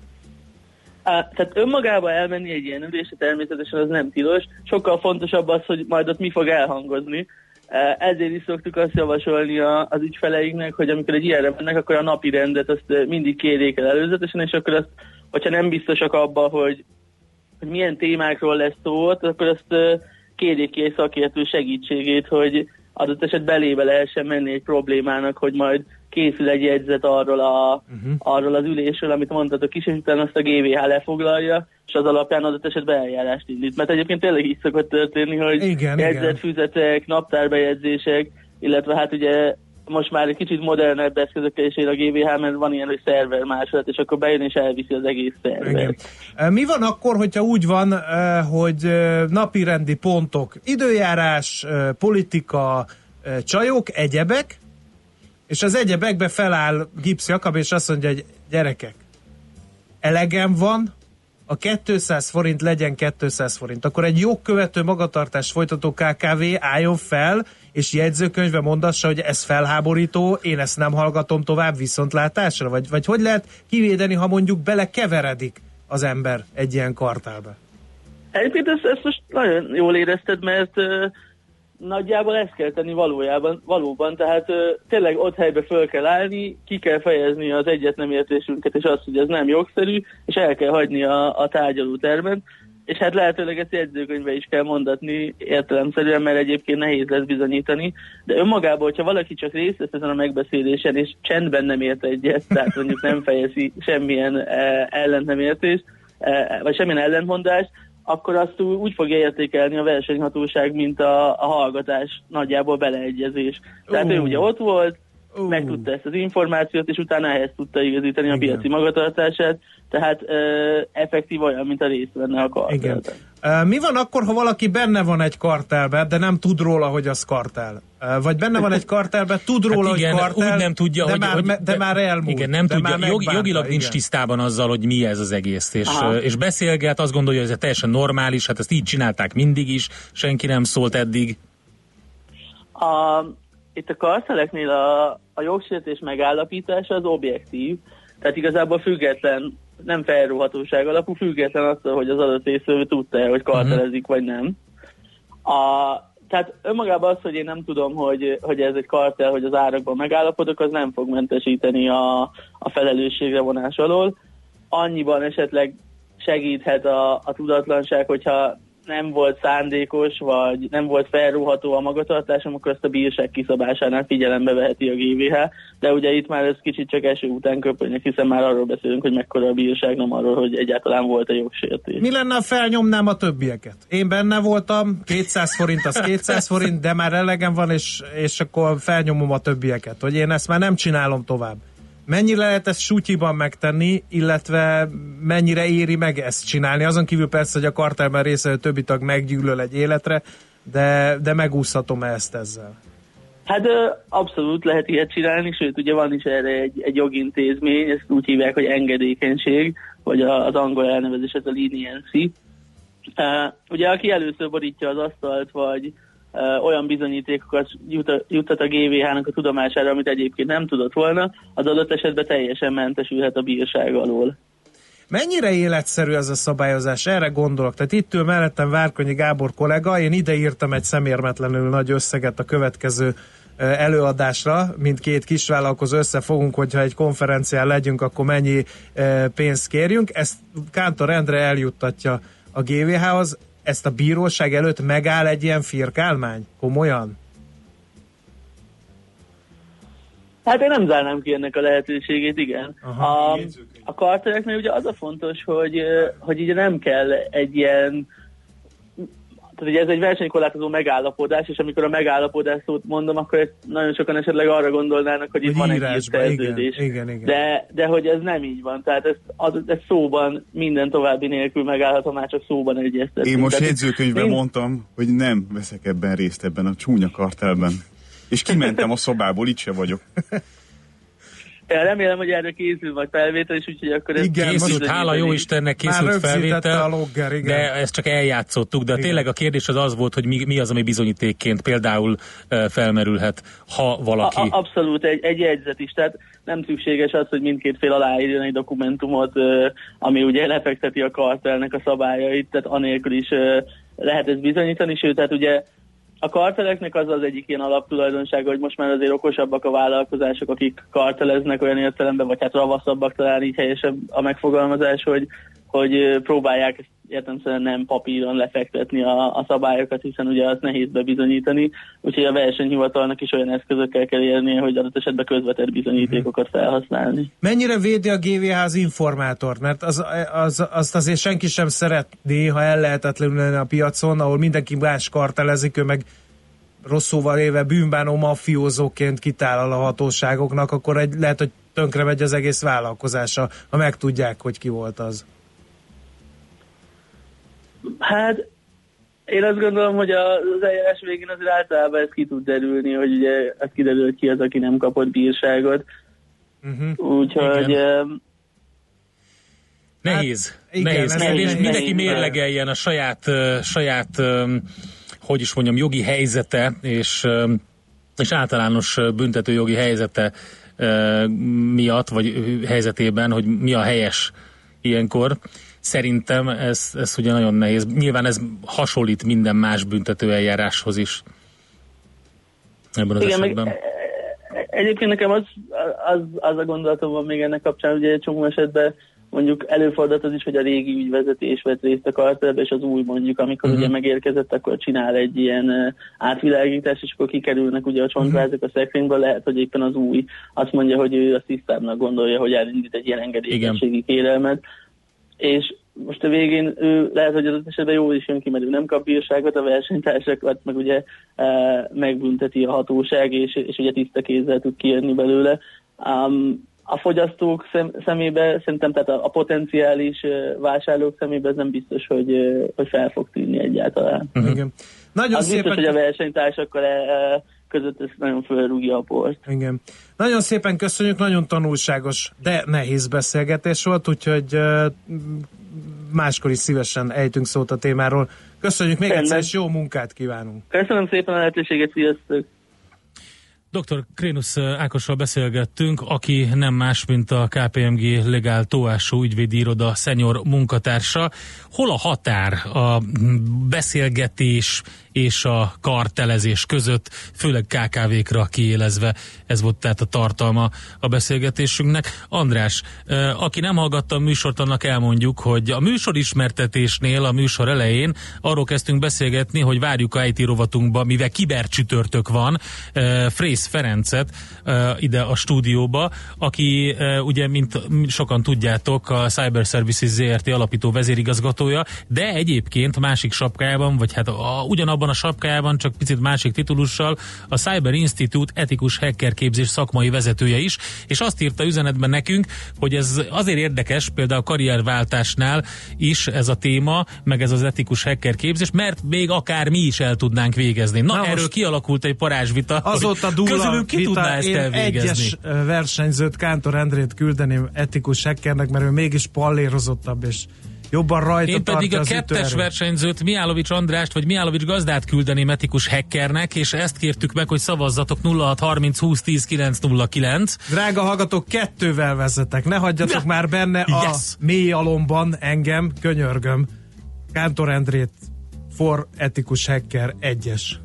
Á, tehát önmagába elmenni egy ilyen ülésre természetesen az nem tilos. Sokkal fontosabb az, hogy majd ott mi fog elhangozni. Á, Ezért is szoktuk azt javasolni az ügyfeleinknek, hogy amikor egy ilyenre mennek, akkor a napi rendet azt ö, mindig kérjék el előzetesen, és akkor azt, hogyha nem biztosak abban, hogy, hogy milyen témákról lesz szó akkor azt ö, kérjék ki egy szakértő segítségét, hogy adott eset belébe lehessen menni egy problémának, hogy majd készül egy jegyzet arról, a, uh-huh. arról az ülésről, amit mondtatok is, és utána azt a GVH lefoglalja, és az alapján adott esetben eljárást indít. Mert egyébként tényleg így szokott történni, hogy Igen, jegyzetfüzetek, naptárbejegyzések, illetve hát ugye most már egy kicsit modernebb eszközökkel is él a GVH, mert van ilyen, hogy szerver másolat, és akkor bejön és elviszi az egész szerver. Igen. E, Mi van akkor, hogyha úgy van, hogy napirendi pontok, időjárás, politika, csajok, egyebek, és az egyebekbe feláll Gipsz Jakab, és azt mondja, hogy gyerekek, elegem van, a 200 forint legyen 200 forint. Akkor egy jogkövető magatartás folytató KKV álljon fel, és jegyzőkönyvbe mondassa, hogy ez felháborító, én ezt nem hallgatom tovább viszontlátásra? Vagy, vagy hogy lehet kivédeni, ha mondjuk belekeveredik az ember egy ilyen kartálba? Egyébként ezt, ezt most nagyon jól érezted, mert nagyjából ezt kell tenni valójában, valóban, tehát uh, tényleg ott helybe föl kell állni, ki kell fejezni az egyet nem értésünket, és azt, hogy ez nem jogszerű, és el kell hagyni a, a tárgyalótermet, és hát lehetőleg ezt jegyzőkönyvbe is kell mondatni értelemszerűen, mert egyébként nehéz lesz bizonyítani, de önmagában, hogyha valaki csak részt vesz ezen a megbeszélésen, és csendben nem ért egyet, tehát mondjuk nem fejezi semmilyen eh, ellent nem értést, eh, vagy semmilyen ellentmondást, akkor azt úgy fogja értékelni a versenyhatóság, mint a, a hallgatás nagyjából beleegyezés. Tehát ő Ú. ugye ott volt, megtudta ezt az információt, és utána ehhez tudta igazítani a piaci magatartását, tehát ö, effektív olyan, mint a részt venne a kartel. Igen. Mi van akkor, ha valaki benne van egy kartelbe, de nem tud róla, hogy az kartel? Vagy benne van egy kartelbe, tud róla, hát igen, hogy kartel, úgy nem tudja, de, hogy, már, hogy me- de, már elmúlt. Igen, nem de tudja, jog, jogilag nincs igen. tisztában azzal, hogy mi ez az egész, és, Aha. és beszélget, azt gondolja, hogy ez teljesen normális, hát ezt így csinálták mindig is, senki nem szólt eddig. A, itt a karteleknél a, a jogsértés megállapítása az objektív, tehát igazából független, nem felróhatóság alapú, független attól, hogy az adott részvevő tudta-e, hogy kartelezik, vagy nem. A, tehát önmagában az, hogy én nem tudom, hogy, hogy ez egy kartel, hogy az árakban megállapodok, az nem fog mentesíteni a, a felelősségre vonás alól. Annyiban esetleg segíthet a, a tudatlanság, hogyha nem volt szándékos, vagy nem volt felrúható a magatartásom, akkor ezt a bírság kiszabásánál figyelembe veheti a GVH, de ugye itt már ez kicsit csak eső után köpönyek, hiszen már arról beszélünk, hogy mekkora a bírság, nem arról, hogy egyáltalán volt a jogsértés. Mi lenne, ha felnyomnám a többieket? Én benne voltam, 200 forint az 200 forint, de már elegem van, és, és akkor felnyomom a többieket, hogy én ezt már nem csinálom tovább. Mennyire lehet ezt sútyiban megtenni, illetve mennyire éri meg ezt csinálni? Azon kívül persze, hogy a kartelben részvevő többi tag meggyűlöl egy életre, de, de megúszhatom ezt ezzel? Hát abszolút lehet ilyet csinálni, sőt ugye van is erre egy, egy jogintézmény, ezt úgy hívják, hogy engedékenység, vagy az angol elnevezés ez a leniency. Uh, ugye aki először borítja az asztalt, vagy olyan bizonyítékokat jut, juttat a GVH-nak a tudomására, amit egyébként nem tudott volna, az adott esetben teljesen mentesülhet a bírság alól. Mennyire életszerű ez a szabályozás? Erre gondolok. Tehát itt ül mellettem Várkonyi Gábor kollega, én ide írtam egy szemérmetlenül nagy összeget a következő előadásra, mint két kisvállalkozó összefogunk, hogyha egy konferencián legyünk, akkor mennyi pénzt kérjünk. Ezt Kántor Endre eljuttatja a GVH-hoz. Ezt a bíróság előtt megáll egy ilyen firkálmány? Komolyan? Hát én nem zárnám ki ennek a lehetőségét, igen. Aha, a, a karteleknél ugye az a fontos, hogy, hogy ugye nem kell egy ilyen tehát ugye ez egy versenykorlátozó megállapodás, és amikor a megállapodás szót mondom, akkor ezt nagyon sokan esetleg arra gondolnának, hogy itt van egy igen, szerződés. igen, igen. De, de hogy ez nem így van, tehát ez, az, ez szóban minden további nélkül megállható, már csak szóban egyeztetünk. Én most Tehát jegyzőkönyvben mind- mondtam, hogy nem veszek ebben részt ebben a csúnya kartelben. És kimentem a szobából, itt se vagyok. Remélem, hogy erre készül majd felvétel, és úgyhogy akkor ez készült, hála jó Istennek készült felvétel, de ezt csak eljátszottuk, de tényleg a kérdés az az volt, hogy mi, mi az, ami bizonyítékként például felmerülhet, ha valaki... A, a, abszolút, egy, egy jegyzet is, tehát nem szükséges az, hogy mindkét fél aláírjon egy dokumentumot, ami ugye lefekteti a kartelnek a szabályait, tehát anélkül is lehet ezt bizonyítani, sőt, tehát ugye a karteleknek az az egyik ilyen alaptulajdonsága, hogy most már azért okosabbak a vállalkozások, akik karteleznek olyan értelemben, vagy hát ravaszabbak talán így helyesebb a megfogalmazás, hogy, hogy próbálják ezt értelemszerűen nem papíron lefektetni a, a szabályokat, hiszen ugye azt nehéz bebizonyítani, úgyhogy a versenyhivatalnak is olyan eszközökkel kell érnie, hogy adott esetben közvetett bizonyítékokat felhasználni. Mennyire védi a GVH az informátort? Mert az, az, azt azért senki sem szeretné, ha ellehetetlenül lenne a piacon, ahol mindenki más kartelezik, ő meg rosszóval éve bűnbánó mafiózóként kitálal a hatóságoknak, akkor egy, lehet, hogy tönkre megy az egész vállalkozása, ha megtudják, hogy ki volt az. Hát én azt gondolom, hogy a- az eljárás végén azért általában ez ki tud derülni, hogy ugye ez kiderül, hogy ki az, aki nem kapott bírságot. Uh-huh. Úgyhogy em, Nehéz. igen, nehéz kérdés. nehéz. Mindenki Nehéz. mérlegeljen a saját, saját hogy is mondjam, jogi helyzete, és, és általános büntetőjogi helyzete miatt, vagy helyzetében, hogy mi a helyes ilyenkor. Szerintem ez, ez ugye nagyon nehéz. Nyilván ez hasonlít minden más büntető eljáráshoz is. Ebben az Igen, meg esetben. egyébként nekem az, az, az a gondolatom van még ennek kapcsán, ugye egy csomó esetben mondjuk előfordult az is, hogy a régi ügyvezetés vett részt a kartelbe, és az új mondjuk, amikor Mhm. uh-huh. ugye megérkezett, akkor csinál egy ilyen uh, átvilágítás, és akkor kikerülnek ugye a csontvázak a szekrényből, lehet, hogy éppen az új azt mondja, hogy ő azt tisztábbnak gondolja, hogy elindít egy ilyen engedékenységi kérelmet, és most a végén ő lehet, hogy az esetben jól is jön ki, mert ő nem kap bírságot, a versenytársakat meg ugye e, megbünteti a hatóság, és, és ugye tiszta kézzel tud kijönni belőle. Um, a fogyasztók szem, szemébe, szerintem tehát a, a potenciális e, vásárlók szemébe ez nem biztos, hogy, e, hogy fel fog tűnni egyáltalán. Igen. Nagyon az szépen... biztos, hogy a versenytársakkal e, e, között ez nagyon fölrúgja a port. Igen. Nagyon szépen köszönjük, nagyon tanulságos, de nehéz beszélgetés volt, úgyhogy máskor is szívesen ejtünk szót a témáról. Köszönjük még Rendben. egyszer, és jó munkát kívánunk. Köszönöm szépen a lehetőséget, sziasztok! Dr. Krénusz Ákossal beszélgettünk, aki nem más, mint a KPMG Legál Tóásó ügyvédi iroda szenyor munkatársa. Hol a határ a beszélgetés és a kartelezés között, főleg KKV-kra kiélezve, ez volt tehát a tartalma a beszélgetésünknek. András, aki nem hallgatta a műsort, annak elmondjuk, hogy a műsor ismertetésnél, a műsor elején arról kezdtünk beszélgetni, hogy várjuk a IT rovatunkba, mivel kibercsütörtök van, Frész Ferencet ide a stúdióba, aki ugye, mint sokan tudjátok, a Cyber Services ZRT alapító vezérigazgatója, de egyébként másik sapkájában, vagy hát a, ugyanabban a sapkájában, csak picit másik titulussal, a Cyber Institute etikus hacker képzés szakmai vezetője is, és azt írta üzenetben nekünk, hogy ez azért érdekes, például a karrierváltásnál is ez a téma, meg ez az etikus hacker képzés, mert még akár mi is el tudnánk végezni. Na, Na erről kialakult egy parázsvita, Azóta hogy közülünk ki vita, tudná ezt elvégezni. egyes versenyzőt Kántor Endrét küldeném etikus hackernek, mert ő mégis pallérozottabb és jobban rajta Én pedig a kettes versenyzőt, Miálovics Andrást, vagy Miálovics gazdát küldeném etikus hackernek, és ezt kértük meg, hogy szavazzatok 0630 20 10 909. Drága hallgatók, kettővel vezetek. Ne hagyjatok Ne. már benne a Yes. mély alomban engem, könyörgöm. Kántor Endrét for etikus hacker egyes.